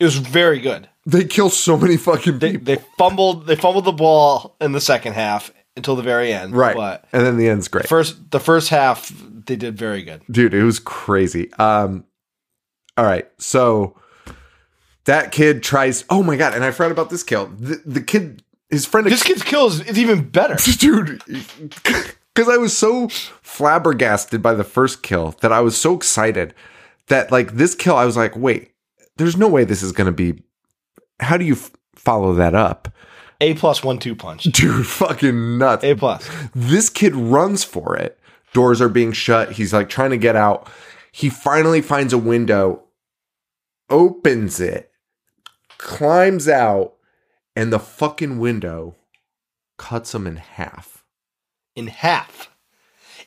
It was very good.
They killed so many fucking
They,
people.
they fumbled. They fumbled the ball in the second half until the very end.
right.
but
and then the end's great.
first the first half they did very good.
Dude, it was crazy. Um, all right. So that kid tries. Oh my God. And I forgot about this kill. The, the kid, his friend,
This kid's kill is, is even better.
dude because i was so flabbergasted by the first kill that i was so excited that like this kill i was like wait there's no way this is gonna be how do you f- follow that up?
A plus one two punch.
dude fucking nuts.
A plus.
this kid runs for it. Doors are being shut. He's like trying to get out. He finally finds a window opens it climbs out and the fucking window cuts him in half
in half.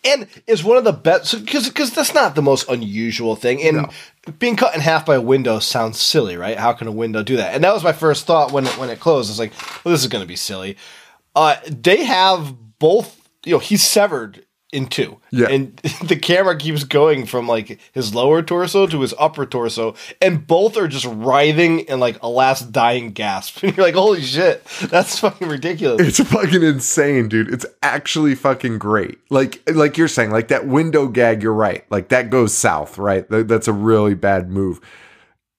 And is one of the best because because that's not the most unusual thing. And being cut in half by a window sounds silly, right? How can a window do that? And that was my first thought when it, when it closed. I was like, well, this is going to be silly. Uh, they have both. You know, he's severed in two.
Yeah.
And the camera keeps going from like his lower torso to his upper torso, and both are just writhing in like a last dying gasp. And you're like, holy shit, that's fucking ridiculous.
It's fucking insane, dude. It's actually fucking great. Like like you're saying, like that window gag, you're right. Like that goes south, right? That's a really bad move.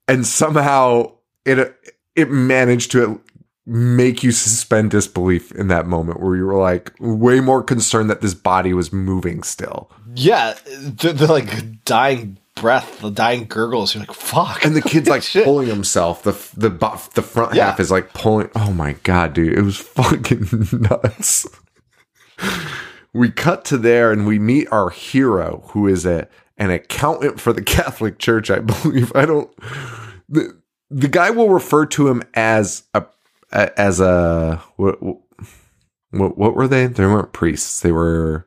And somehow it it managed to make you suspend disbelief in that moment where you were like way more concerned that this body was moving still.
Yeah, the, the like dying breath, the dying gurgles. You're like, fuck.
And the kid's like pulling himself. The the the front
Yeah.
half is like pulling. Oh my god, dude! It was fucking nuts. we cut to there and we meet our hero, who is a an accountant for the Catholic Church, I believe. I don't. The, the guy will refer to him as a, a as a what, what what were they? They weren't priests. They were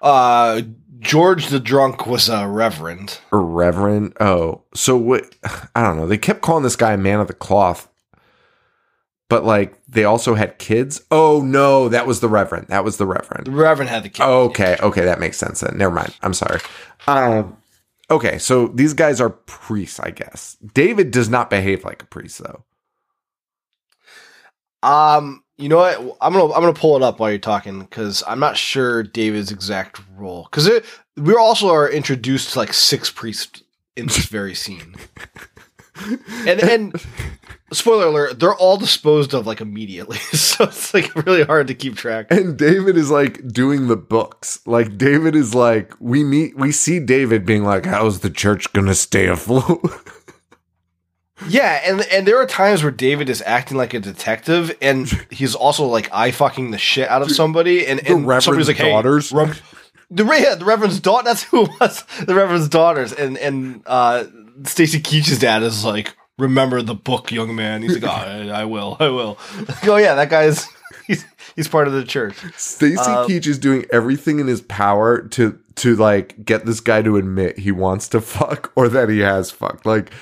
uh, George the drunk was a reverend.
a reverend. Oh, so what? I don't know. They kept calling this guy a man of the cloth, but like they also had kids. Oh no, that was the reverend. That was the reverend.
The reverend had the kid.
Okay, okay, that makes sense then. Never mind. I'm sorry. Um, okay, so these guys are priests, I guess. David does not behave like a priest, though.
Um, you know what? I'm gonna I'm gonna pull it up while you're talking because I'm not sure David's exact role because we also are introduced to like six priests in this very scene. and and spoiler alert, they're all disposed of like immediately, so it's like really hard to keep track.
And David is like doing the books. Like David is like we meet we see David being like, How's the church gonna stay afloat?
Yeah, and and there are times where David is acting like a detective, and he's also like eye fucking the shit out of somebody, and, and
Reverend's
somebody's like, "Hey,
daughters?
Rev- the yeah, the Reverend's daughter. That's who it was. The Reverend's daughters, and and uh, Stacy Keach's dad is like, "Remember the book, young man." He's like, "Oh, I, I will, I will." oh yeah, that guy's he's he's part of the church.
Stacy
Um,
Keach is doing everything in his power to to like get this guy to admit he wants to fuck or that he has fucked. Like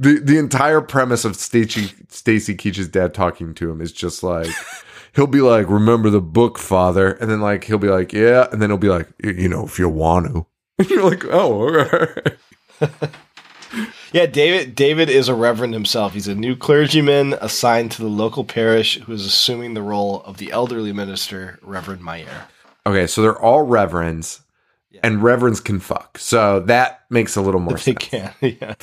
the the entire premise of Stacy Stacy Keach's dad talking to him is just like he'll be like, "Remember the book, Father," and then like he'll be like, "Yeah," and then he'll be like, "Y- "You know, if you want to," and you're like, "Oh, right."
Yeah, David. David is a reverend himself. He's a new clergyman assigned to the local parish, who is assuming the role of the elderly minister, Reverend Meyer.
Okay, so they're all reverends, and reverends can fuck, so that makes a little more
They
sense.
can. Yeah.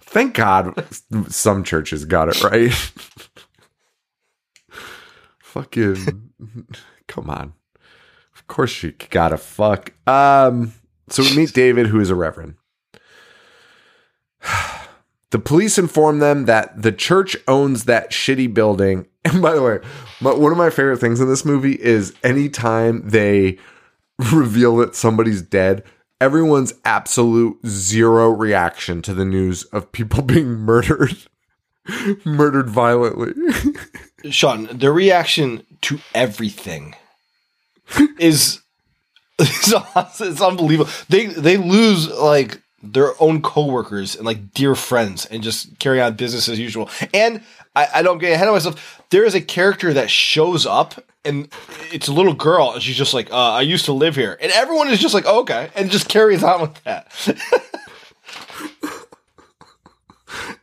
Thank God, some churches got it right. Fucking, come on. Of course you gotta fuck. Um, so we meet David, who is a reverend. The police inform them that the church owns that shitty building. And by the way, my, one of my favorite things in this movie is anytime they reveal that somebody's dead, everyone's absolute zero reaction to the news of people being murdered, murdered violently.
Sean, their reaction to everything is is it's unbelievable. They they lose like their own coworkers and like dear friends and just carry on business as usual. And I, I don't get ahead of myself. There is a character that shows up and it's a little girl and she's just like, uh, I used to live here. And everyone is just like, oh, okay, and just carries on with that.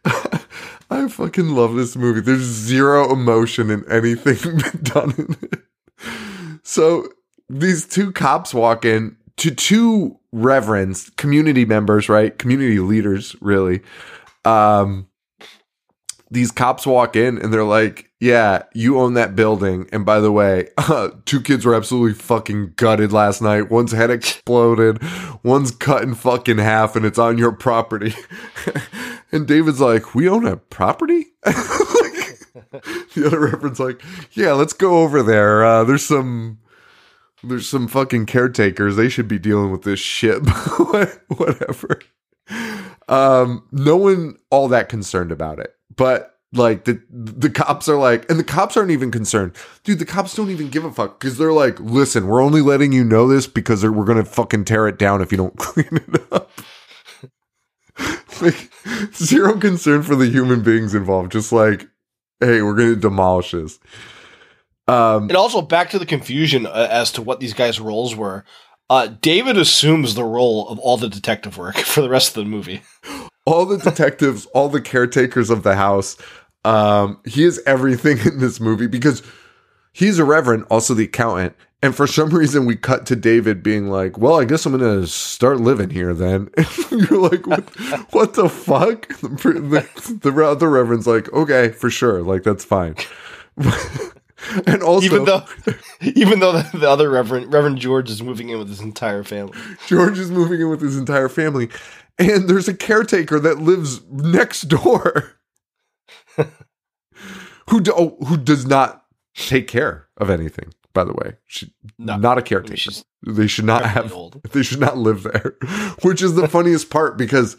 I fucking love this movie. There's zero emotion in anything done in it. So these two cops walk in to two reverends, community members, right? Community leaders, really. Um, these cops walk in and they're like, "Yeah, you own that building." And by the way, uh, two kids were absolutely fucking gutted last night. One's head exploded, one's cut in fucking half, and it's on your property. and David's like, "We own a property." the other reverend's like, "Yeah, let's go over there. Uh, there's some." There's some fucking caretakers. They should be dealing with this shit. Whatever um no one all that concerned about it but like the the cops are like and the cops aren't even concerned dude the cops don't even give a fuck because they're like listen we're only letting you know this because we're gonna fucking tear it down if you don't clean it up like zero concern for the human beings involved just like hey we're gonna demolish this um
And also back to the confusion uh, as to what these guys' roles were. Uh, David assumes the role of all the detective work for the rest of the movie.
all the detectives, all the caretakers of the house. Um, he is everything in this movie because he's a reverend, also the accountant. And for some reason, we cut to David being like, "Well, I guess I'm gonna start living here then." You're like, "What? what the fuck?" The, the, the other reverend's like, "Okay, for sure, like that's fine." and also,
Even though, even though the, the other Reverend Reverend George is moving in with his entire family.
George is moving in with his entire family, and there's a caretaker that lives next door, who do, oh, who does not take care of anything. By the way, she
No.
not a caretaker.
she's
they should not have.
old.
They should not live there, which is the funniest part because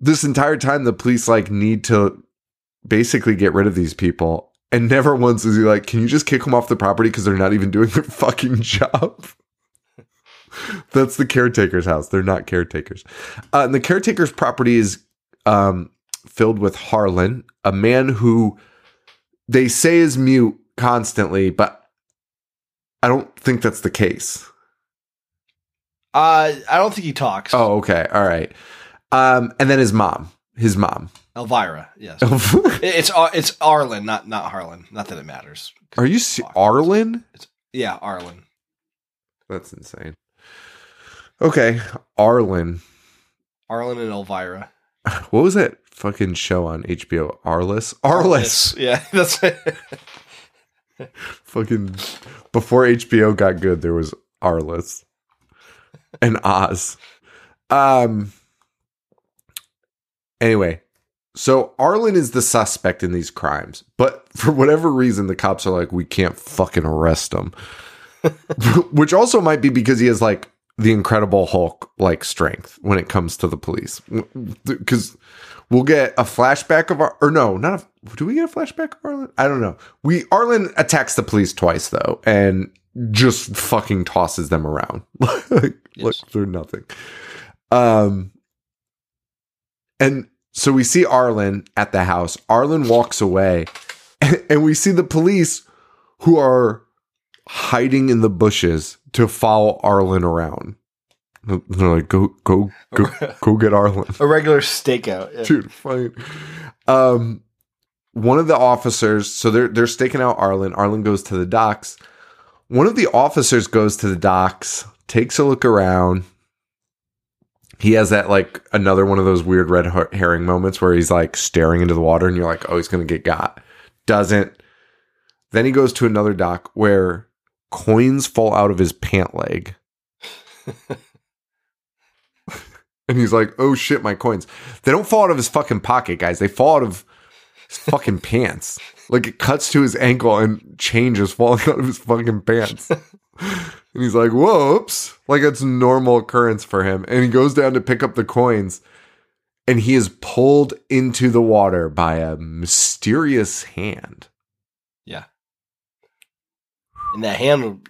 this entire time the police like need to basically get rid of these people, and never once is he like, "Can you just kick them off the property because they're not even doing their fucking job." That's the caretaker's house. They're not caretakers. Uh, and the caretaker's property is um, filled with Harlan, a man who they say is mute constantly, but I don't think that's the case.
Uh, I don't think he talks.
Oh, okay. All right. Um, and then his mom, his mom.
Elvira, yes. It's it's Arlen, not not Harlan. Not that it matters.
Are you se- Arlen?
Yeah, Arlen.
That's insane. Okay, Arlen.
Arlen and Elvira.
What was that fucking show on HBO? Arliss? Arliss.
Yeah, that's it.
fucking before HBO got good, there was Arliss and Oz. Um. Anyway, so Arlen is the suspect in these crimes, but for whatever reason, the cops are like, we can't fucking arrest him. Which also might be because he has like the Incredible Hulk like strength when it comes to the police. Because we'll get a flashback of our, or no, not a. Do we get a flashback of Arlen? I don't know. We Arlen attacks the police twice though, and just fucking tosses them around like,
Yes.
like they're nothing. Um, and so we see Arlen at the house. Arlen walks away, and we see the police who are hiding in the bushes to follow Arlen around. They're like, go, go, go, go get Arlen.
A regular stakeout. Yeah.
Dude, fine. Um, one of the officers, so they're they're staking out Arlen. Arlen goes to the docks. One of the officers goes to the docks, takes a look around. He has that like another one of those weird red her- herring moments where he's like staring into the water, and you're like, oh, he's gonna get got. Doesn't. Then he goes to another dock where coins fall out of his pant leg. and he's like, oh shit, my coins. They don't fall out of his fucking pocket, guys. They fall out of his fucking pants. Like it cuts to his ankle and change is falling out of his fucking pants. and he's like, whoops. Like it's normal occurrence for him. And he goes down to pick up the coins and he is pulled into the water by a mysterious hand.
Yeah. And that hand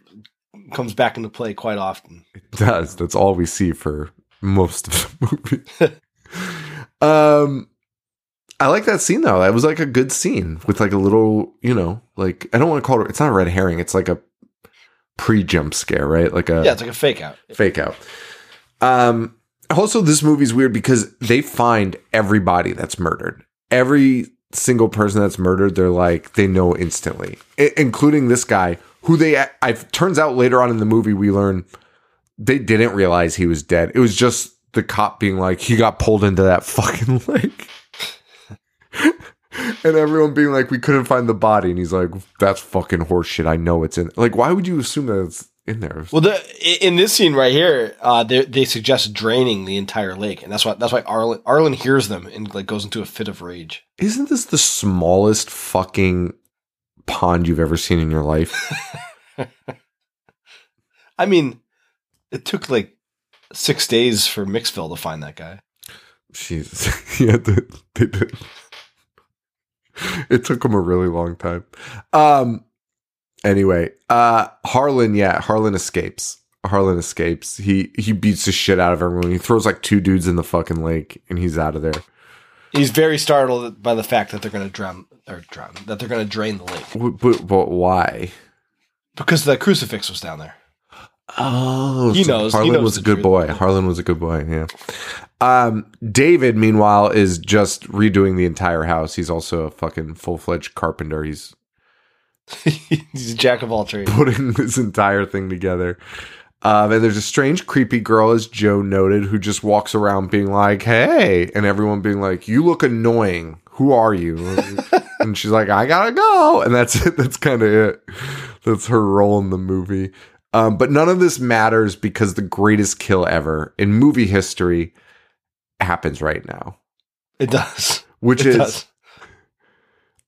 comes back into play quite often.
It does. That's all we see for most of the movie. um I like that scene though. That was like a good scene with like a little, you know, like I don't want to call it it's not a red herring, it's like a pre jump scare, right? Like a
Yeah, it's like a fake out.
fake out. Um also this movie's weird because they find everybody that's murdered. Every single person that's murdered, they're like they know instantly, I- including this guy who they I turns out later on in the movie we learn they didn't realize he was dead. It was just the cop being like he got pulled into that fucking lake. and everyone being like we couldn't find the body and he's like that's fucking horseshit. I know it's in like why would you assume that it's in there?
Well, the, in this scene right here, uh, they they suggest draining the entire lake, and that's why that's why Arlen Arlen hears them and like goes into a fit of rage.
Isn't this the smallest fucking pond you've ever seen in your life?
I mean, it took like six days for Mixville to find that guy.
Jesus. yeah, they, they did. It took him a really long time. Um anyway, uh Harlan, yeah, Harlan escapes. Harlan escapes. He he beats the shit out of everyone. He throws like two dudes in the fucking lake and he's out of there.
He's very startled by the fact that they're going to drown or drown that they're going to drain the lake
But, but, but why?
because the crucifix was down there.
Oh,
He knows- he
Harlan
knows
was a good
truth.
boy. Harlan was a good boy. Yeah. Um, David, meanwhile, is just redoing the entire house. He's also a fucking full fledged carpenter. He's
He's a jack of all trades.
putting this entire thing together. Um, and there's a strange, creepy girl, as Joe noted, who just walks around being like, "Hey," and everyone being like, "You look annoying. Who are you?" and she's like, "I gotta go," and that's it. That's kind of it. That's her role in the movie. Um, but none of this matters because the greatest kill ever in movie history happens right now,
It does.
which
It
is
does.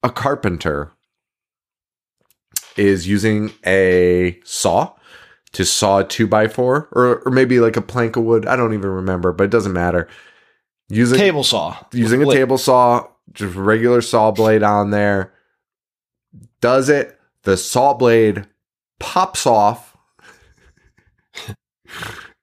a carpenter is using a saw to saw a two by four or, or maybe like a plank of wood. I don't even remember, but it doesn't matter. Using a
Table saw.
using a table saw, just regular saw blade on there. Does it? The saw blade pops off.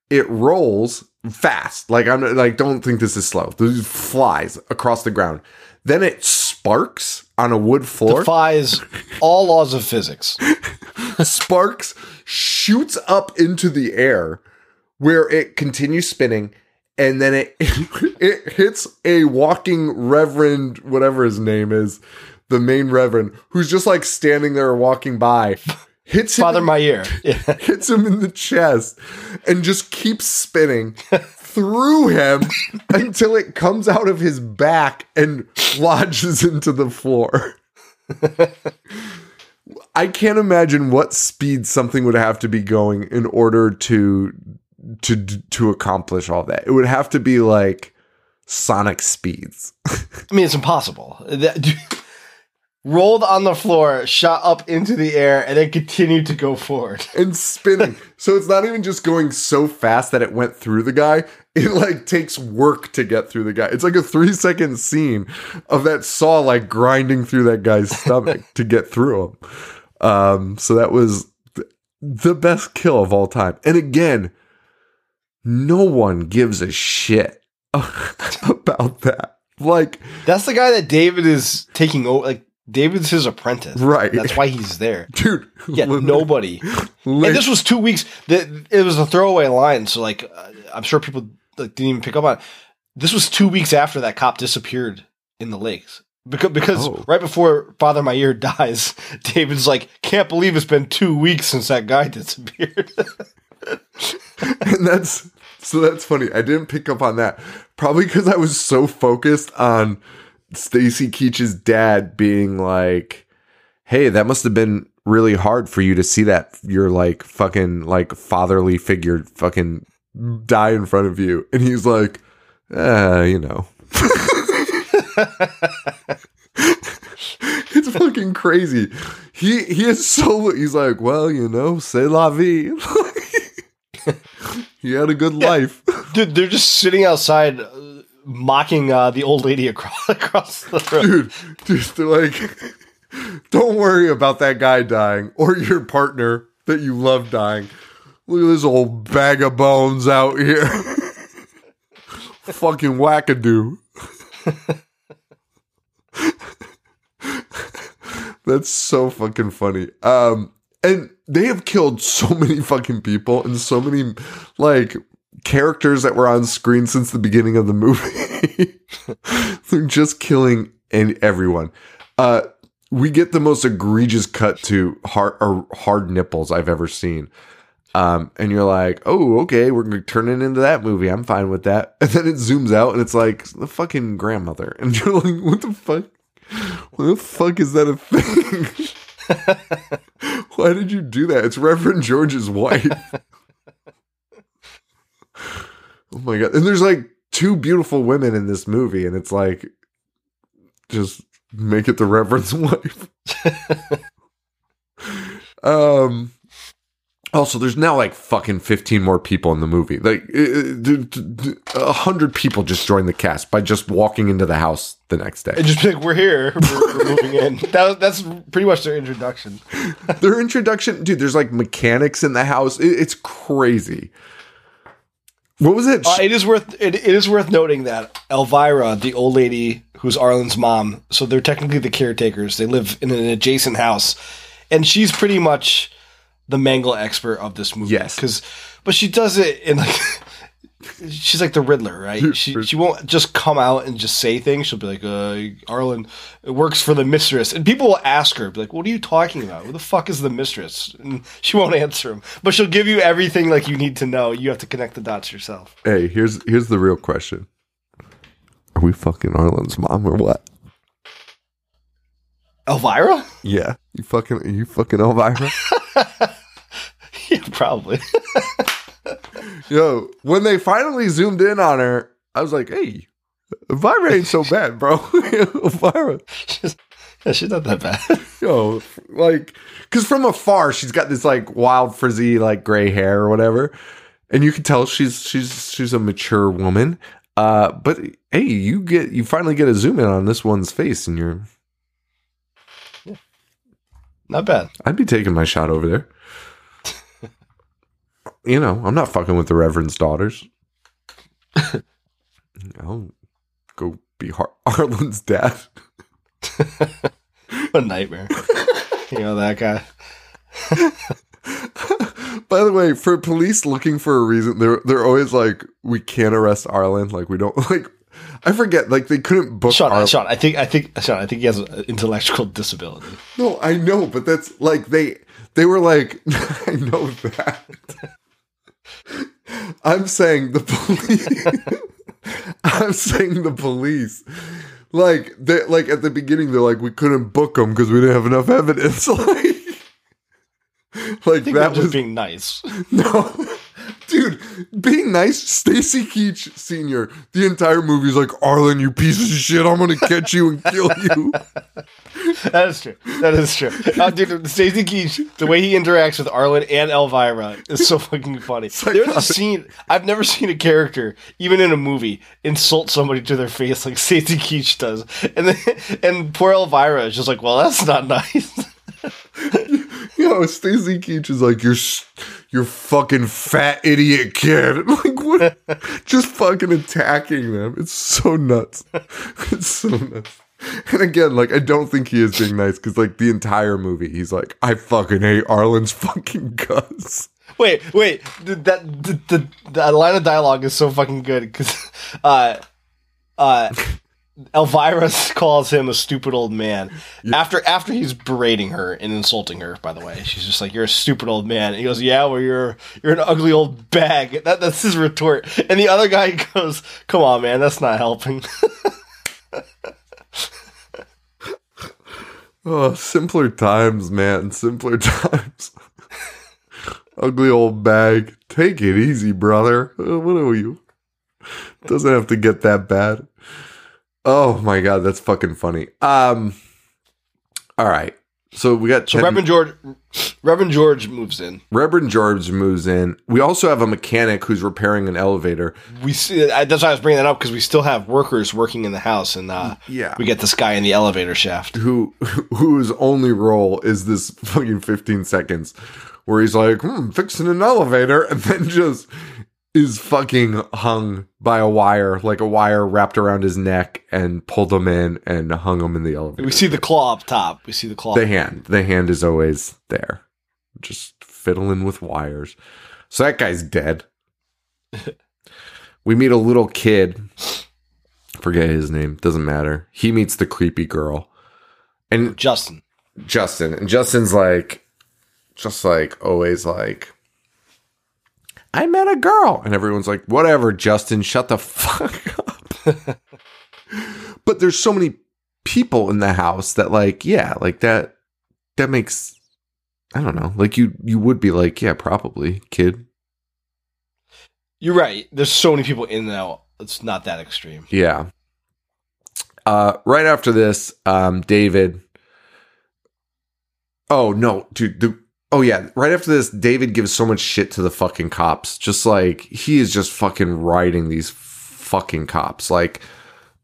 it rolls fast. Like I'm like, don't think this is slow. This flies across the ground. Then it sparks on a wood floor.
Defies all laws of physics.
sparks shoots up into the air where it continues spinning and then it it hits a walking reverend whatever his name is the main reverend who's just like standing there walking by hits him,
Father Mayer. Yeah.
hits him in the chest and just keeps spinning through him until it comes out of his back and lodges into the floor I can't imagine what speed something would have to be going in order to to to accomplish all that. It would have to be like sonic speeds.
I mean, it's impossible. That- rolled on the floor, shot up into the air, and then continued to go forward.
and spinning. so it's not even just going so fast that it went through the guy. It like takes work to get through the guy. It's like a 3 second scene of that saw like grinding through that guy's stomach to get through him. Um so that was th- the best kill of all time. And again, no one gives a shit about that. Like
That's the guy that David is taking over. Like David's his apprentice.
Right.
That's why he's there.
dude.
Yeah,
literally-
nobody. and this was two weeks. It was a throwaway line, so like uh, I'm sure people like, didn't even pick up on. it. This was two weeks after that cop disappeared in the lakes because because
Oh.
right before Father Mayer dies, David's like, "Can't believe it's been two weeks since that guy disappeared."
and that's so that's funny. I didn't pick up on that. Probably because I was so focused on Stacy Keach's dad being like, "Hey, that must have been really hard for you to see that your like fucking like fatherly figure fucking die in front of you." And he's like, "Uh, you know." it's fucking crazy. He he is so he's like, well, you know, c'est la vie. he had a good life.
Dude, they're just sitting outside, uh, mocking uh, the old lady across across the road.
Dude, just like, don't worry about that guy dying or your partner that you love dying. Look at this old bag of bones out here. Fucking wackadoo. That's so fucking funny. Um, and they have killed so many fucking people and so many like characters that were on screen since the beginning of the movie. They're just killing and everyone. Uh, we get the most egregious cut to hard hard nipples I've ever seen. Um, and you're like, oh, okay, we're gonna turn it into that movie. I'm fine with that. And then it zooms out and it's like the fucking grandmother. And you're like, what the fuck? What the fuck is that a thing? Why did you do that? It's Reverend George's wife. Oh my god. And there's like two beautiful women in this movie, and it's like just make it the Reverend's wife. um also, there's now like fucking 15 more people in the movie. Like, a hundred people just joined the cast by just walking into the house the next day.
And just like, we're here, we're, we're moving in. That, was- that's pretty much their introduction.
Their introduction, dude, there's like mechanics in the house. It- it's crazy. What was it?
Uh, it is worth it, it is worth noting that Elvira, the old lady who's Arlen's mom, so they're technically the caretakers. They live in an adjacent house, and she's pretty much the mangle expert of this movie.
Yes.
because but she does it in like she's like the Riddler, right? She she won't just come out and just say things. She'll be like, uh, "Arlen works for the mistress," and people will ask her, be like, "What are you talking about? Who the fuck is the mistress?" And she won't answer them, but she'll give you everything like you need to know. You have to connect the dots yourself.
hey, here's here's the real question. Are we fucking Arlen's mom or what?
Elvira?
Yeah. You fucking you fucking Elvira?
Yeah, probably.
Yo, when they finally zoomed in on her, I was like, hey, Elvira ain't so bad, bro. Elvira.
she's, yeah, she's not that bad.
Yo, like, because from afar she's got this like wild frizzy like gray hair or whatever, and you can tell she's she's she's a mature woman. Uh, but hey, you get you finally get a zoom in on this one's face, and you're
Not bad.
I'd be taking my shot over there. You know, I'm not fucking with the Reverend's daughters. I'll go be Har- Arlen's dad.
A nightmare. you know that guy.
By the way, for police looking for a reason, they're they're always like, we can't arrest Arlen. Like we don't like. I forget. Like they couldn't book
Sean,
Arlen.
Sean, I think, I think, Sean, I think he has an intellectual disability.
No, I know, but that's like they they were like, I know that. I'm saying the police. I'm saying the police. Like they like at the beginning, they're like, we couldn't book them because we didn't have enough evidence. Like, like that
was being nice.
no, dude. Being nice, Stacy Keach Senior. The entire movie is like, Arlen, you piece of shit. I'm gonna catch you and kill you.
That is true. That is true. Uh, dude, Stacy Keach, the way he interacts with Arlen and Elvira is so fucking funny. There's a scene I've never seen a character, even in a movie, insult somebody to their face like Stacy Keach does, and then and poor Elvira is just like, "Well, that's not nice."
you know, Stacy Keach is like, you're, s- you're fucking fat idiot kid. Like, what? Just fucking attacking them. It's so nuts. It's so nuts. And again, like I don't think he is being nice because like the entire movie, he's like, I fucking hate Arlen's fucking guts.
Wait, wait. That the, the, the line of dialogue is so fucking good because uh, uh, Elvira calls him a stupid old man after after he's berating her and insulting her. By the way, she's just like, "You're a stupid old man." And he goes, "Yeah, well, you're you're an ugly old bag." That, that's his retort. And the other guy goes, "Come on, man, that's not helping."
Oh, simpler times, man. Simpler times. Ugly old bag. Take it easy, brother. Uh, what are you? Doesn't have to get that bad. Oh my god, that's fucking funny. Um all right. So we got
So
Ted-
Reverend George, Reverend George moves in.
Reverend George moves in. We also have a mechanic who's repairing an elevator.
We see that's why I was bringing that up because we still have workers working in the house, and uh,
Yeah.
we get this guy in the elevator shaft.
who whose only role is this fucking 15 seconds where he's like, hmm, fixing an elevator, and then just is fucking hung by a wire, like a wire wrapped around his neck, and pulled him in and hung him in the elevator.
We see the claw up top. We see the claw.
the hand. The hand is always there, just fiddling with wires. So that guy's dead. we meet a little kid. Forget his name. Doesn't matter. He meets the creepy girl. And
Justin.
Justin. And Justin's like, just like always like, I met a girl. And everyone's like, whatever, Justin, shut the fuck up. but there's so many people in the house that like, yeah, like that, that makes, I don't know, like you, you would be like, yeah, probably kid.
You're right. There's so many people in there. It's not that extreme.
Yeah. Uh, right after this, um, David. Oh no, dude. The, oh yeah, right after this, David gives so much shit to the fucking cops. Just like he is just fucking riding these fucking cops, like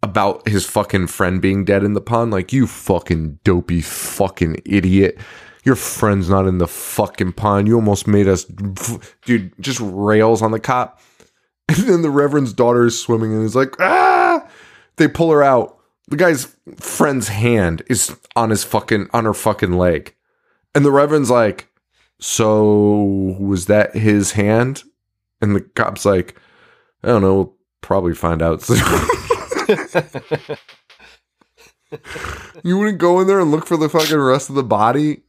about his fucking friend being dead in the pond. Like you fucking dopey fucking idiot. Your friend's not in the fucking pond. You almost made us, dude. Just rails on the cop. And then the Reverend's daughter is swimming and is like, ah! They pull her out. The guy's friend's hand is on his fucking, on her fucking leg. And the Reverend's like, so was that his hand? And the cop's like, I don't know. We'll probably find out soon. you wouldn't go in there and look for the fucking rest of the body?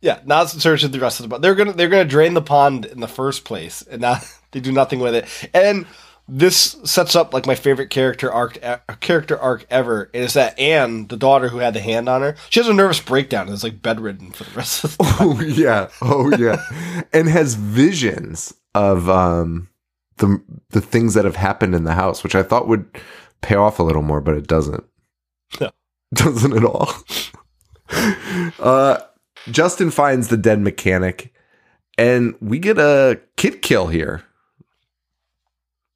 Yeah, not searching the rest of the body. They're gonna they're gonna drain the pond in the first place, and now they do nothing with it. And this sets up like my favorite character arc character arc ever. is that Anne, the daughter who had the hand on her, she has a nervous breakdown and is like bedridden for the rest of the time.
Oh yeah. Oh yeah. and has visions of um the the things that have happened in the house, which I thought would pay off a little more, but it doesn't.
No.
Doesn't at all. uh Justin finds the dead mechanic and we get a kid kill here.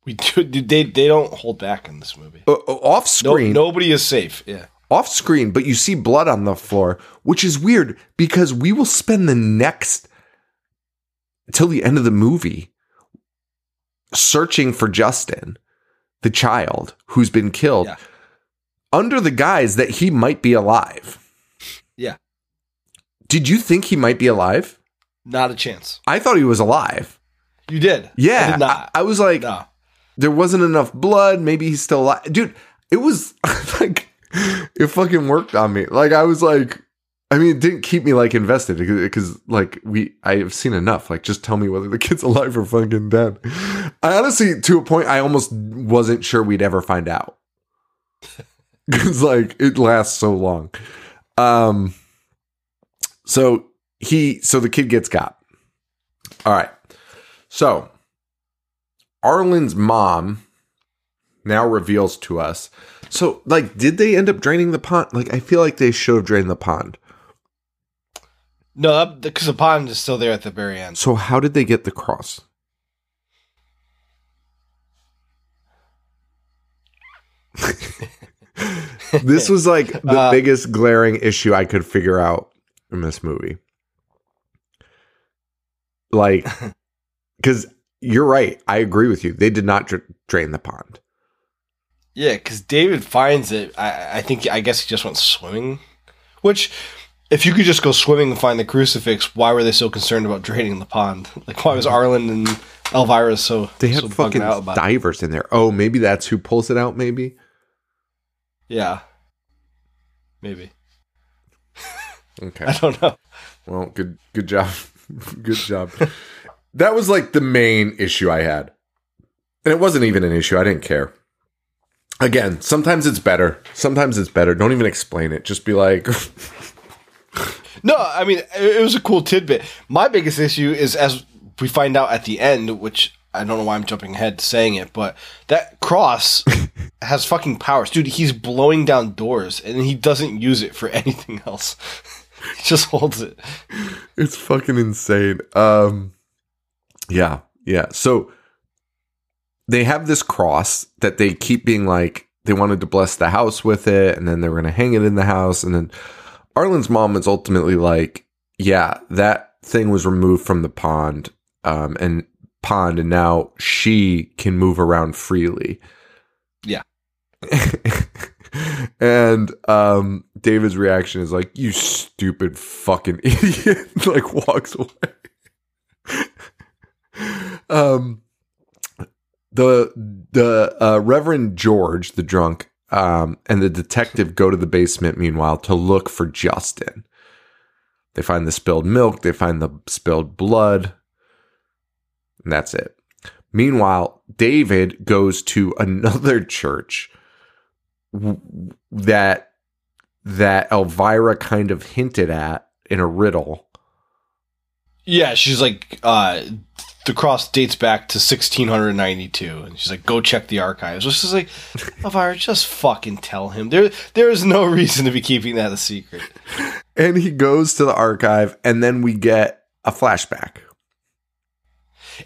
We do, they they don't hold back in this movie.
Uh, off
No,
screen.
nobody is safe. Yeah.
off screen, but you see blood on the floor, which is weird because we will spend the next till the end of the movie searching for Justin, the child who's been killed,
Yeah.
under the guise that he might be alive.
Yeah.
Did you think he might be alive?
Not a chance.
I thought he was alive.
You did. I
Yeah.
did not.
I, I was like,
no.
There wasn't enough blood. Maybe he's still alive. Dude, it was like, it fucking worked on me. Like, I was like, I mean, it didn't keep me like invested because, like, we, I have seen enough. Like, just tell me whether the kid's alive or fucking dead. I honestly, to a point, I almost wasn't sure we'd ever find out. Cause, like, it lasts so long. Um, so he, so the kid gets got. All right. So, Arlen's mom now reveals to us. So, like, did they end up draining the pond? Like, I feel like they should have drained the pond.
No, because the pond is still there at the very end.
So, how did they get the cross? this was like the
Uh,
biggest glaring issue I could figure out in this movie. Like, because you're right. I agree with you. They did not dr- drain the pond.
Yeah, because David finds it. I, I think I guess he just went swimming. Which, if you could just go swimming and find the crucifix, why were they so concerned about draining the pond? Like, why was Arlen and Elvira so
They
so
have fucking
about? it?
divers in there. Oh, maybe that's who pulls it out. Maybe.
Yeah, maybe
Okay.
I don't know.
Well, good good job. good job. That was like the main issue I had. And it wasn't even an issue. I didn't care. Again, sometimes it's better. Sometimes it's better. Don't even explain it. Just be like,
No, I mean it was a cool tidbit. My biggest issue is as we find out at the end, which I don't know why I'm jumping ahead to saying it, but that cross has fucking powers, dude. He's blowing down doors, and he doesn't use it for anything else. he just holds it.
it's fucking insane. Um yeah, yeah. So they have this cross that they keep being like they wanted to bless the house with it and then they were going to hang it in the house and then Arlen's mom was ultimately like, yeah, that thing was removed from the pond um and pond and now she can move around freely.
Yeah.
and um David's reaction is like, "You stupid fucking idiot!" like walks away. Um, the the uh, Reverend George, the drunk, um, and the detective go to the basement. Meanwhile, to look for Justin. They find the spilled milk. They find the spilled blood. And that's it. Meanwhile, David goes to another church that that Elvira kind of hinted at in a riddle.
Yeah, she's like, uh, the cross dates back to 1692, and she's like, go check the archives. Which is like, Elvira, just fucking tell him. There, there is no reason to be keeping that a secret.
And he goes to the archive, and then we get a flashback.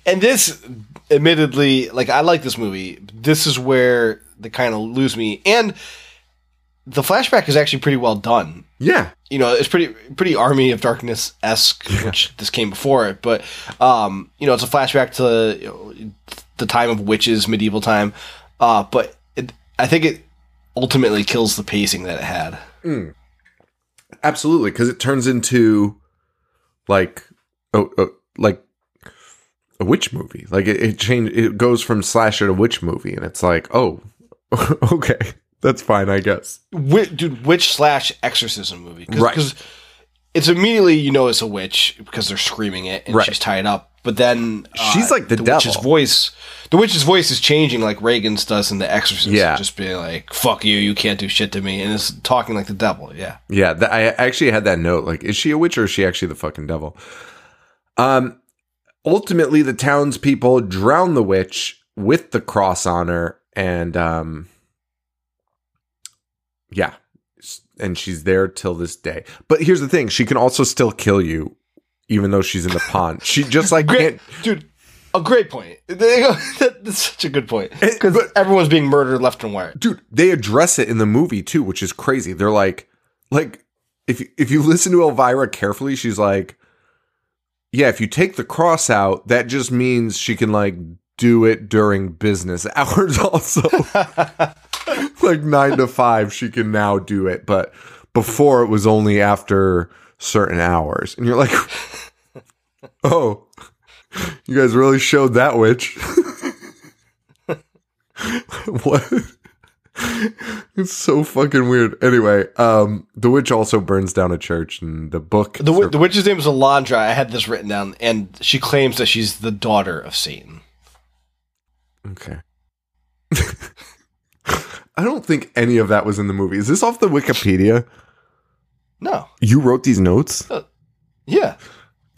And this, admittedly, like I like this movie. This is where they kind of lose me, and the flashback is actually pretty well done.
Yeah.
You know, it's pretty pretty Army of Darkness esque, which this came before it. But um, you know, it's a flashback to you know, the time of witches, medieval time. Uh, but it, I think it ultimately kills the pacing that it had.
Absolutely, because it turns into like oh, oh like a witch movie. Like it, it change it goes from slasher to witch movie, and it's like, oh, okay, that's fine, I guess.
Dude, witch slash exorcism movie, Cause,
Right.
'cause it's immediately you know it's a witch because they're screaming it and
Right.
she's tied up. But then uh,
She's like the
witch's
devil.
voice. The witch's voice is changing like Regan's does in The Exorcist.
Yeah.
just being like "fuck you, you can't do shit to me," and it's talking like the devil. Yeah,
Yeah, th- I actually had that note. Like, is she a witch or is she actually the fucking devil? Um, ultimately, the townspeople drown the witch with the cross on her, and um, yeah, and she's there till this day. But here's the thing: she can also still kill you, even though she's in the pond. She just like
great, dude. A great point. There you go. That's such a good point because everyone's being murdered left and right.
dude they address it in the movie too which is crazy they're like like if if you listen to elvira carefully she's like yeah if you take the cross out that just means she can like do it during business hours also like 9 to 5 she can now do it but before it was only after certain hours and you're like oh you guys really showed that witch what it's so fucking weird. Anyway, um, the witch also burns down a church, and the book.
The, the witch's name is Alondra. I had this written down, and she claims that she's the daughter of Satan.
Okay. I don't think any of that was in the movie. Is this off the Wikipedia?
No,
You wrote these notes,
yeah,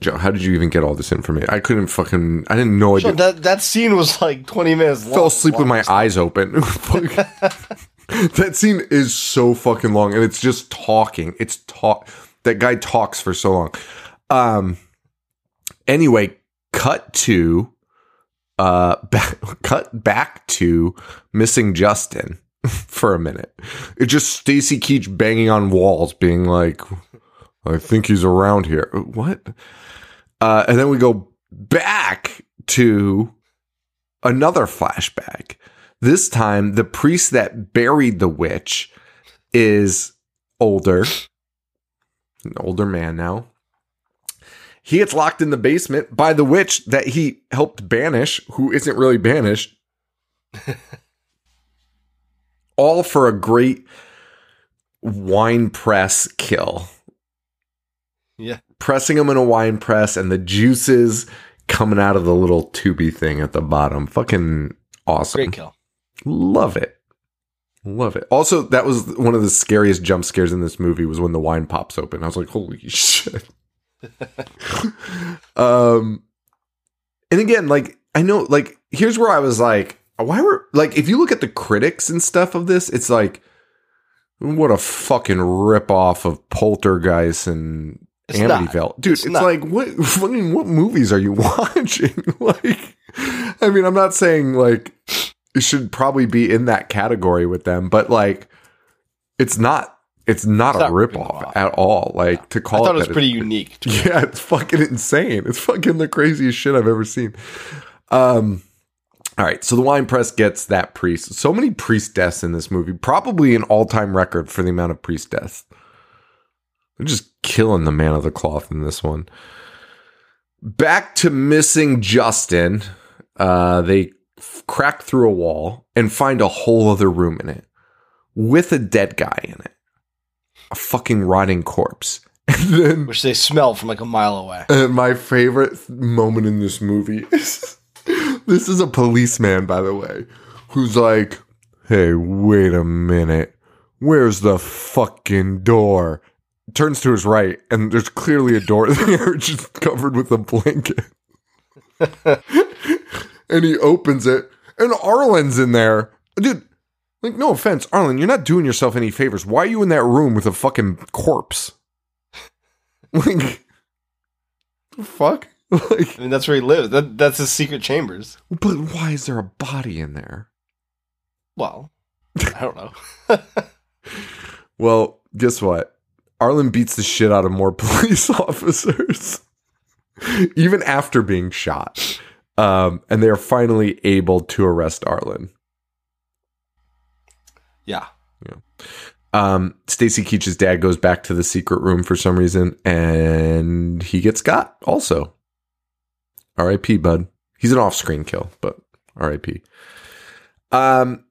Joe. How did you even get all this information? I couldn't fucking. I didn't know. I
So
did.
that that scene was like twenty minutes. long.
fell asleep with my eyes open. that scene is so fucking long, and it's just talking. It's talk. That guy talks for so long. Um. Anyway, cut to, uh, back, cut back to missing Justin for a minute. It's just Stacy Keach banging on walls, being like, "I think he's around here." What? Uh, and then we go back to another flashback. This time, the priest that buried the witch is older, an older man now. He gets locked in the basement by the witch that he helped banish, who isn't really banished. All for a great wine press kill.
Yeah.
Pressing them in a wine press and the juices coming out of the little tubey thing at the bottom. Fucking awesome.
Great kill.
Love it. Love it. Also, that was one of the scariest jump scares in this movie was when the wine pops open. I was like, holy shit. Um and again, like I know like here's where I was like, why were like if you look at the critics and stuff of this, it's like what a fucking rip off of Poltergeist and
It's not.
Amityville. Dude,
It's
it's, like what fucking what movies are you watching? like I mean, I'm not saying like it should probably be in that category with them, but like it's not it's not
It's
a
not
rip
ripping
off
off.
at all. Like to
I
call
thought it
it
was pretty unique.
yeah, it's fucking insane. It's fucking the craziest shit I've ever seen. Um, all right, so the wine press gets that priest. So many priest deaths in this movie. Probably an all-time record for the amount of priest deaths. They're just killing the man of the cloth in this one. Back to missing Justin. Uh, they f- crack through a wall and find a whole other room in it with a dead guy in it. A fucking rotting corpse. And then
Which they smell from like a mile away.
and my favorite moment in this movie is this is a policeman, by the way, who's like, hey, wait a minute. Where's the fucking door? Turns to his right, and there's clearly a door there, just covered with a blanket. and he opens it, and Arlen's in there. Dude, like, no offense, Arlen, you're not doing yourself any favors. Why are you in that room with a fucking corpse? Like, the fuck? Like,
I mean, that's where he lives. That, that's his secret chambers.
but why is there a body in there?
Well, I don't know.
Well, guess what? Arlen beats the shit out of more police officers, even after being shot. Um, and they are finally able to arrest Arlen.
Yeah.
Um, Stacy Keach's dad goes back to the secret room for some reason, and he gets got also. R.I.P. Bud. He's an off-screen kill, but R.I.P. Um,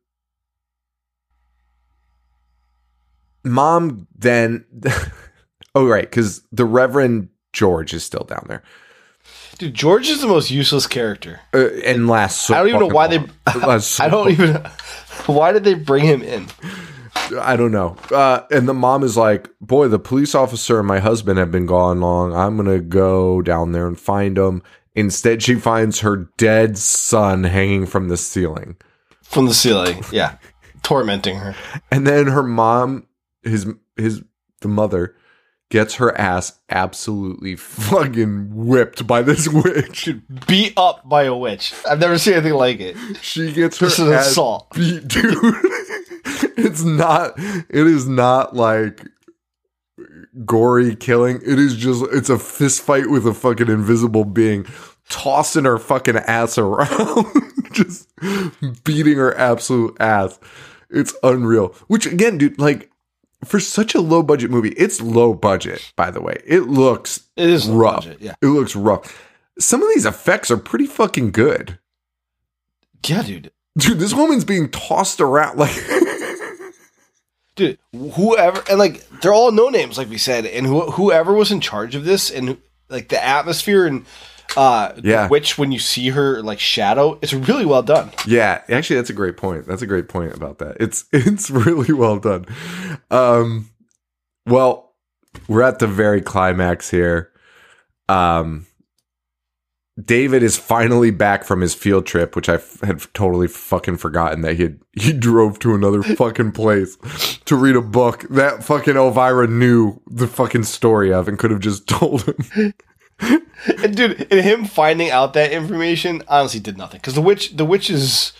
mom then. oh right, because the Reverend George is still down there,
Dude, George is the most useless character.
uh, and lasts. So
I don't even know why they.
long. It lasts so
I don't even. Why did they bring him in?
I don't know. Uh, and the mom is like, "Boy, the police officer and my husband have been gone long. I'm gonna go down there and find them." Instead, she finds her dead son hanging from the ceiling,
From the ceiling. Yeah. Tormenting her.
and then her mom, his his the mother, gets her ass absolutely fucking whipped by this witch.
Beat up by a witch. I've never seen anything like it.
She gets her
This is
ass
assault.
beat, dude. it's not. It is not like gory killing. It is just. It's a fist fight with a fucking invisible being, tossing her fucking ass around, just beating her absolute ass. It's unreal. Which again, dude, like for such a low budget movie, it's low budget. By the way, it looks
It is
rough.
budget, yeah.
It looks rough. Some of these effects are pretty fucking good.
Yeah, dude.
Dude, this woman's being tossed around like
Dude, whoever and like they're all no names, like we said, and who, whoever was in charge of this and like the atmosphere and uh
Yeah.
which when you see her like shadow, it's really well done.
Yeah, actually that's a great point. That's a great point about that. It's it's really well done. Um well, we're at the very climax here. Um David is finally back from his field trip, which I f- had totally fucking forgotten that he had, he drove to another fucking place to read a book that fucking Elvira knew the fucking story of and could have just told him.
And dude, and him finding out that information honestly did nothing because the witch, the witch is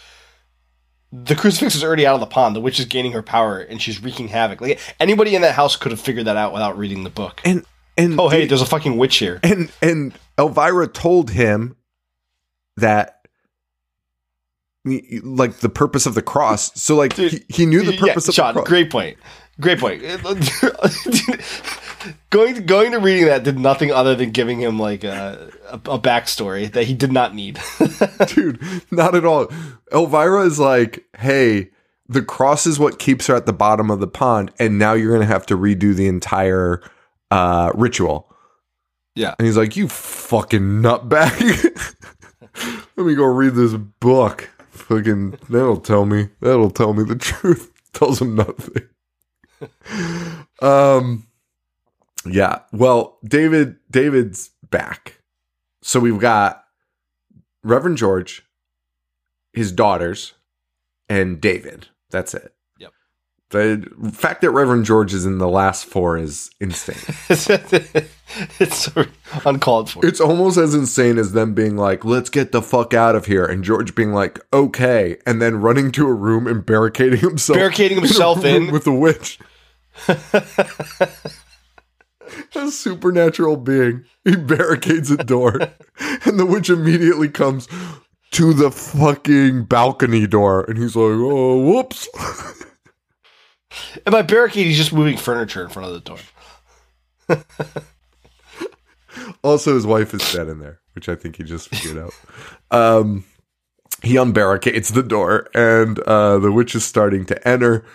the crucifix is already out of the pond. The witch is gaining her power and she's wreaking havoc. Like anybody in that house could have figured that out without reading the book.
And and
oh, hey, there's a fucking witch here.
and and Elvira told him that like the purpose of the cross. So like he, he knew the purpose
yeah,
of
Sean,
the cross.
great point. Great point. going going to reading that did nothing other than giving him like a, a, a backstory that he did not need.
Dude, not at all. Elvira is like, hey, the cross is what keeps her at the bottom of the pond, and now you're gonna have to redo the entire uh, ritual.
Yeah.
And he's like, you fucking nutbag. Let me go read this book. Fucking that'll tell me. That'll tell me the truth. Tells him nothing. um yeah. Well, David David's back. So we've got Reverend George, his daughters, and David. That's it.
Yep.
The fact that Reverend George is in the last four is insane.
it's uncalled for.
it's almost as insane as them being like, let's get the fuck out of here. And George being like, okay. And then running to a room and barricading himself.
Barricading himself
room
in.
With the witch. a supernatural being. He barricades a door. and the witch immediately comes to the fucking balcony door. And he's like, oh, whoops.
And by barricade, he's just moving furniture in front of the door.
Also, his wife is dead in there, which I think he just figured out. Um, he unbarricades the door, and uh, the witch is starting to enter.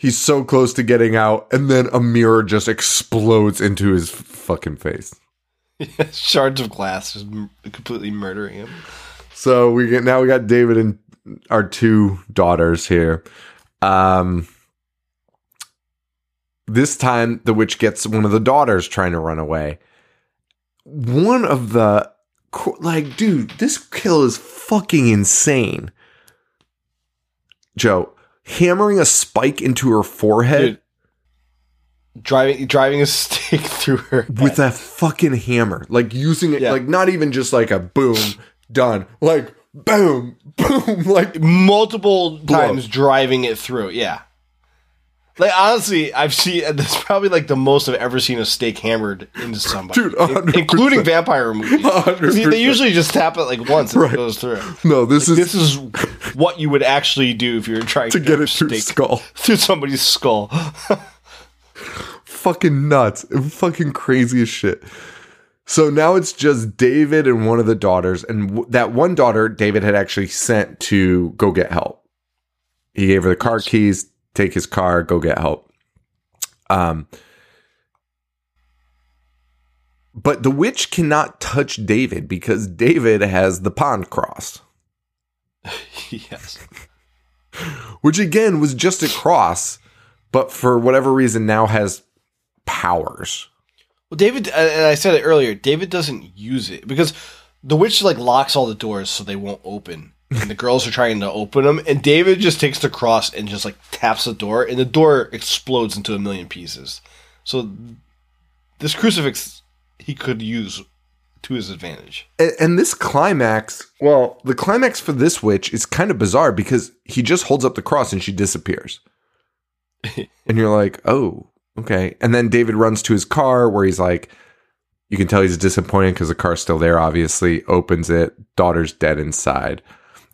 He's so close to getting out, and then a mirror just explodes into his fucking face.
Shards of glass just m- completely murdering him.
So we get now we got David and our two daughters here. Um, this time the witch gets one of the daughters trying to run away. One of the like, dude, this kill is fucking insane. Joe hammering a spike into her forehead
Dude, driving driving a stake through her
with a fucking hammer, like using it,
Yeah.
like not even just like a boom, done, like boom, boom, like
multiple times driving it through. Yeah. Like honestly, I've seen that's probably like the most I've ever seen a stake hammered into somebody,
Dude, 100%.
including vampire movies. They
100%.
they usually just tap it like once and
Right.
it goes through.
no, this is
This is what you would actually do if you're trying
to
to,
get it through skull.
through somebody's skull.
Fucking nuts. Fucking crazy as shit. So now it's just David and one of the daughters, and w- that one daughter David had actually sent to go get help. He gave her the car keys, take his car, go get help. Um, but the witch cannot touch David because David has the pond cross,
yes.
which again was just a cross, but for whatever reason now has powers.
Well, David, uh, and I said it earlier. David doesn't use it because the witch like locks all the doors so they won't open, and the girls are trying to open them. And David just takes the cross and just like taps the door, and the door explodes into a million pieces. So this crucifix he could use to his advantage.
and, and this climax well the climax for this witch is kind of bizarre because he just holds up the cross and she disappears and you're like oh okay and then david runs to his car where he's like you can tell he's disappointed because the car's still there obviously opens it daughter's dead inside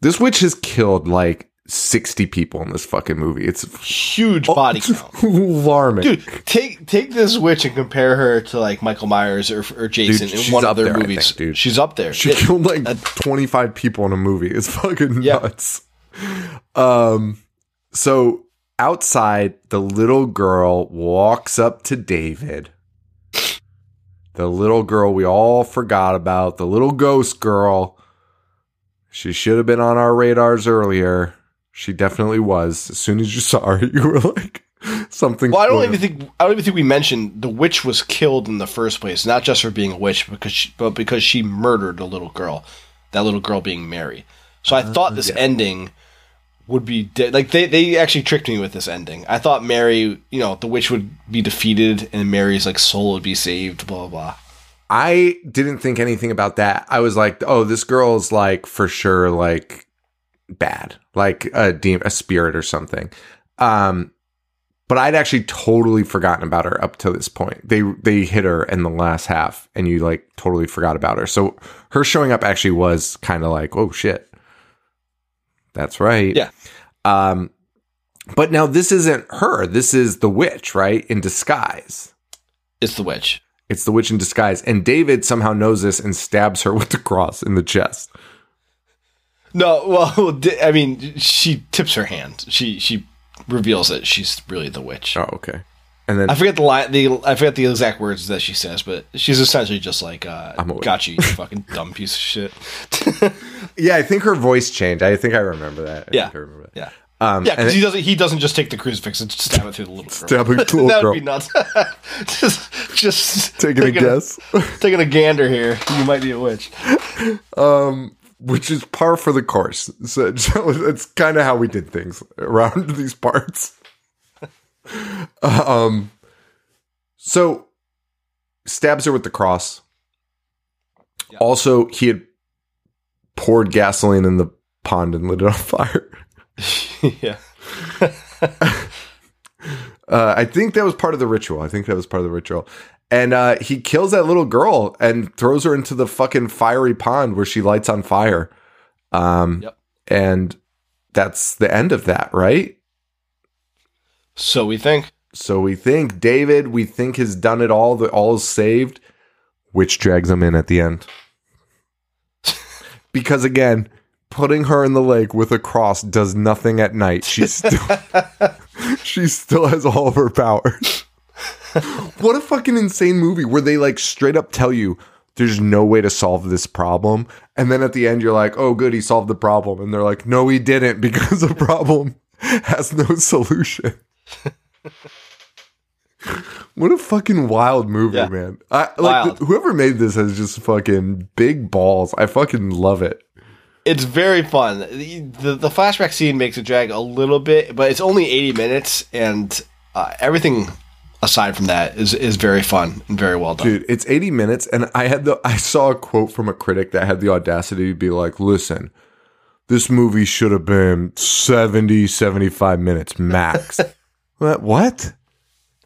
this witch has killed like 60 people in this fucking movie it's
Huge body count.
alarming
Dude, take take this witch and compare her to like Michael Myers or, or Jason
Dude,
in one of their
there,
movies.
think, dude.
She's up there.
She
It-
killed like 25 people in a movie. It's fucking
Yeah.
nuts. Um so outside the little girl walks up to David. The little girl we all forgot about, the little ghost girl. She should have been on our radars earlier. She definitely was. As soon as you saw her, you were like something.
Well, I don't even think I don't even think we mentioned the witch was killed in the first place, not just for being a witch, because she, but because she murdered a little girl. That little girl being Mary. So I thought this ending would be de- like they they actually tricked me with this ending. I thought Mary, you know, the witch would be defeated and Mary's like soul would be saved. Blah blah blah.
I didn't think anything about that. I was like, oh, this girl's like for sure like bad, like a de- a spirit or something. Um, but I'd actually totally forgotten about her up to this point. They they hit her in the last half, and you like totally forgot about her. So her showing up actually was kind of like, oh shit, That's right.
Yeah.
Um, but now this isn't her. This is the witch, right? In disguise.
It's the witch.
It's the witch in disguise. And David somehow knows this and stabs her with the cross in the chest.
No, well, I mean, she tips her hand. She she reveals that she's really the witch.
Oh, okay. And then
I forget the line. The I forget the exact words that she says, but she's essentially just like, uh,
I'm a witch.
"Got you, you fucking dumb piece of shit."
yeah, I think her voice changed. I think I remember that. I
Yeah.
think I remember that.
yeah,
Um,
yeah, because he doesn't. He doesn't just take the crucifix and stab it through the little girl.
Stabbing the little
that
girl.
would be nuts. just, just
Taking a guess.
taking a gander here. You might be a witch.
Um, which is par for the course. So, so it's kind of how we did things around these parts. um, so stabs her with the cross. Also, he had poured gasoline in the pond and lit it on fire.
yeah,
Uh, I think that was part of the ritual. I think that was part of the ritual. And uh, he kills that little girl and throws her into the fucking fiery pond where she lights on fire. Um,
Yep.
And that's the end of that, right?
so we think.
So we think David, we think has done it all. The all is saved, which drags him in at the end. because again, putting her in the lake with a cross does nothing at night. She's still she still has all of her powers. what a fucking insane movie where they like straight up tell you there's no way to solve this problem. And then at the end, you're like, oh, good, he solved the problem. And they're like, no, he didn't because the problem has no solution. what a fucking wild movie,
Yeah.
man. I like the- whoever made this has just fucking big balls. I fucking love it.
It's very fun. The, the the flashback scene makes it drag a little bit, but it's only eighty minutes, and uh, everything aside from that is is very fun and very well done.
Dude, it's 80 minutes and I had the I saw a quote from a critic that had the audacity to be like, "Listen, this movie should have been 70 75 minutes max." what? What?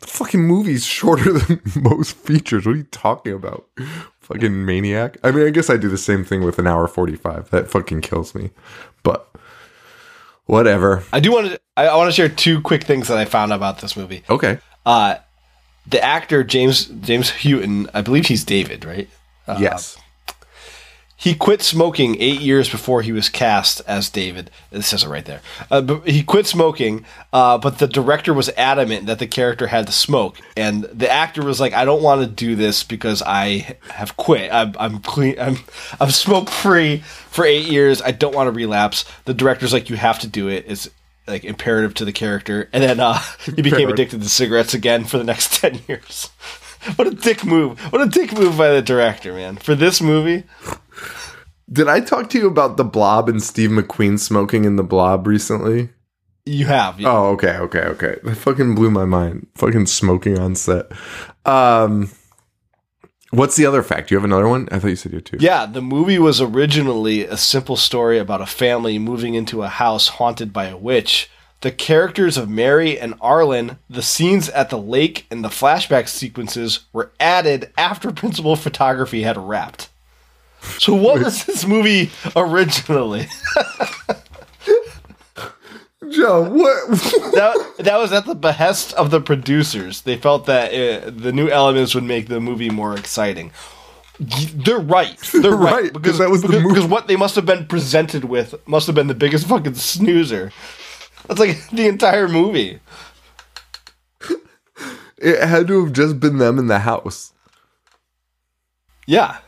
The fucking movie's shorter than most features. What are you talking about? Fucking maniac. I mean, I guess I do the same thing with an hour 45. That fucking kills me. But whatever.
I do want to I, I want to share two quick things that I found about this movie.
Okay.
Uh, the actor James James Houghton, I believe he's David, right?
yes.
He quit smoking eight years before he was cast as David. It says it right there. Uh, but he quit smoking, uh, but the director was adamant that the character had to smoke, and the actor was like, "I don't want to do this because I have quit. I'm, I'm clean. I'm I'm smoke free for eight years. I don't want to relapse." The director's like, "You have to do it. It's like imperative to the character." And then uh, he became addicted to cigarettes again for the next ten years. What a dick move! What a dick move by the director, man. For this movie,
Did I talk to you about the Blob and Steve McQueen smoking in the Blob recently?
you have.
Oh, okay, okay, okay. That fucking blew my mind. Fucking smoking on set. Um, what's the other fact? You have another one? I thought you said you had two.
Yeah, the movie was originally a simple story about a family moving into a house haunted by a witch. The characters of Mary and Arlen, the scenes at the lake, and the flashback sequences were added after principal photography had wrapped. So, what was this movie originally?
Joe, what?
that, that was at the behest of the producers. They felt that uh, the new elements would make the movie more exciting. They're right. They're right,
because that was the
because,
movie.
because what they must have been presented with must have been the biggest fucking snoozer. That's like the entire movie.
it had to have just been them in the house.
Yeah.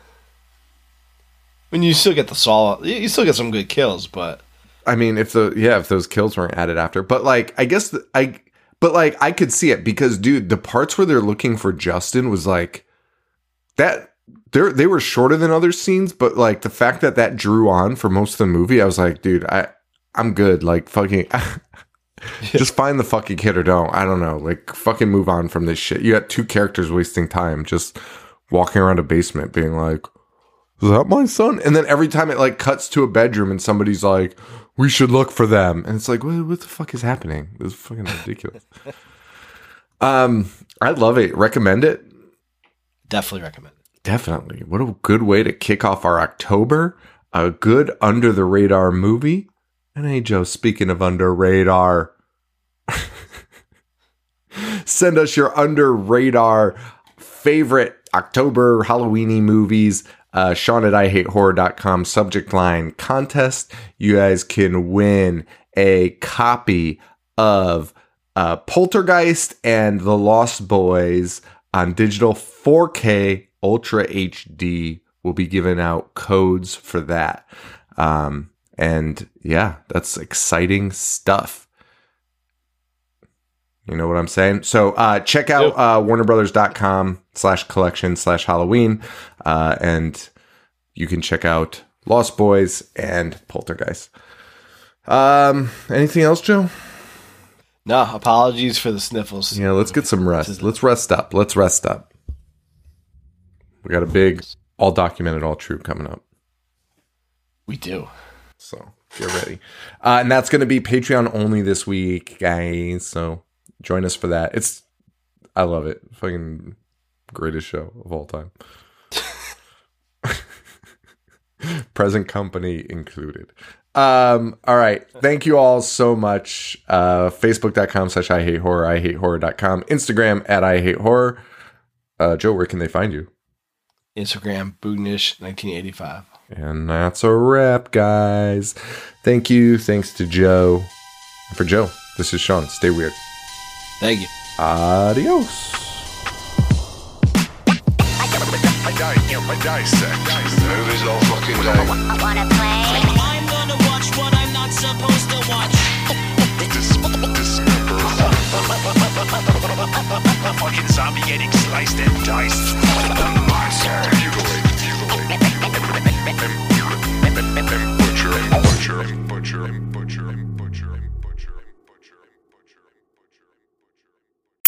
I mean, you still get the solid. You still get some good kills, but
I mean, if the yeah, if those kills weren't added after, but like, I guess the, I, but like, I could see it because, dude, the parts where they're looking for Justin was like that. They they were shorter than other scenes, but like the fact that that drew on for most of the movie, I was like, dude, I I'm good. Like fucking, just find the fucking kid or don't. I don't know. Like fucking move on from this shit. You got two characters wasting time just walking around a basement, being like, is that my son? And then every time it like cuts to a bedroom and somebody's like, we should look for them. And it's like, what, what the fuck is happening? This is fucking ridiculous. um, I love it. Recommend it?
definitely recommend it.
Definitely. What a good way to kick off our October. A good under the radar movie. And hey, Joe, speaking of under radar, send us your under radar favorite October Halloweeny movies. Uh, Sean at IHateHorror.com subject line contest. You guys can win a copy of uh, Poltergeist and The Lost Boys on digital 4K Ultra HD. We'll be giving out codes for that. Um, and yeah, that's exciting stuff. You know what I'm saying? So uh, check out uh, warnerbrothers.com slash collection slash Halloween. Uh, and you can check out Lost Boys and Poltergeist. Um, anything else, Joe?
No, apologies for the sniffles.
Yeah, let's get some rest. Let's rest up. Let's rest up. We got a big, all documented, all true coming up.
We do.
So get ready. Uh, and that's going to be Patreon only this week, guys. So join us for that. It's, I love it. Fucking greatest show of all time. Present company included. Um, all right. Thank you all so much. Uh, Facebook.com slash I hate horror, I hate horror.com, Instagram at I hate horror. Uh, Joe, where can they find you?
Instagram, Boognish, 1985.
And that's a wrap, guys. Thank you. Thanks to Joe. And for Joe, this is Sean. Stay weird.
Thank you.
Adios.
Movies all fucking day.
Wanna play?
I'm gonna watch what I'm not supposed to watch. Fucking zombie getting sliced and diced. The monster. You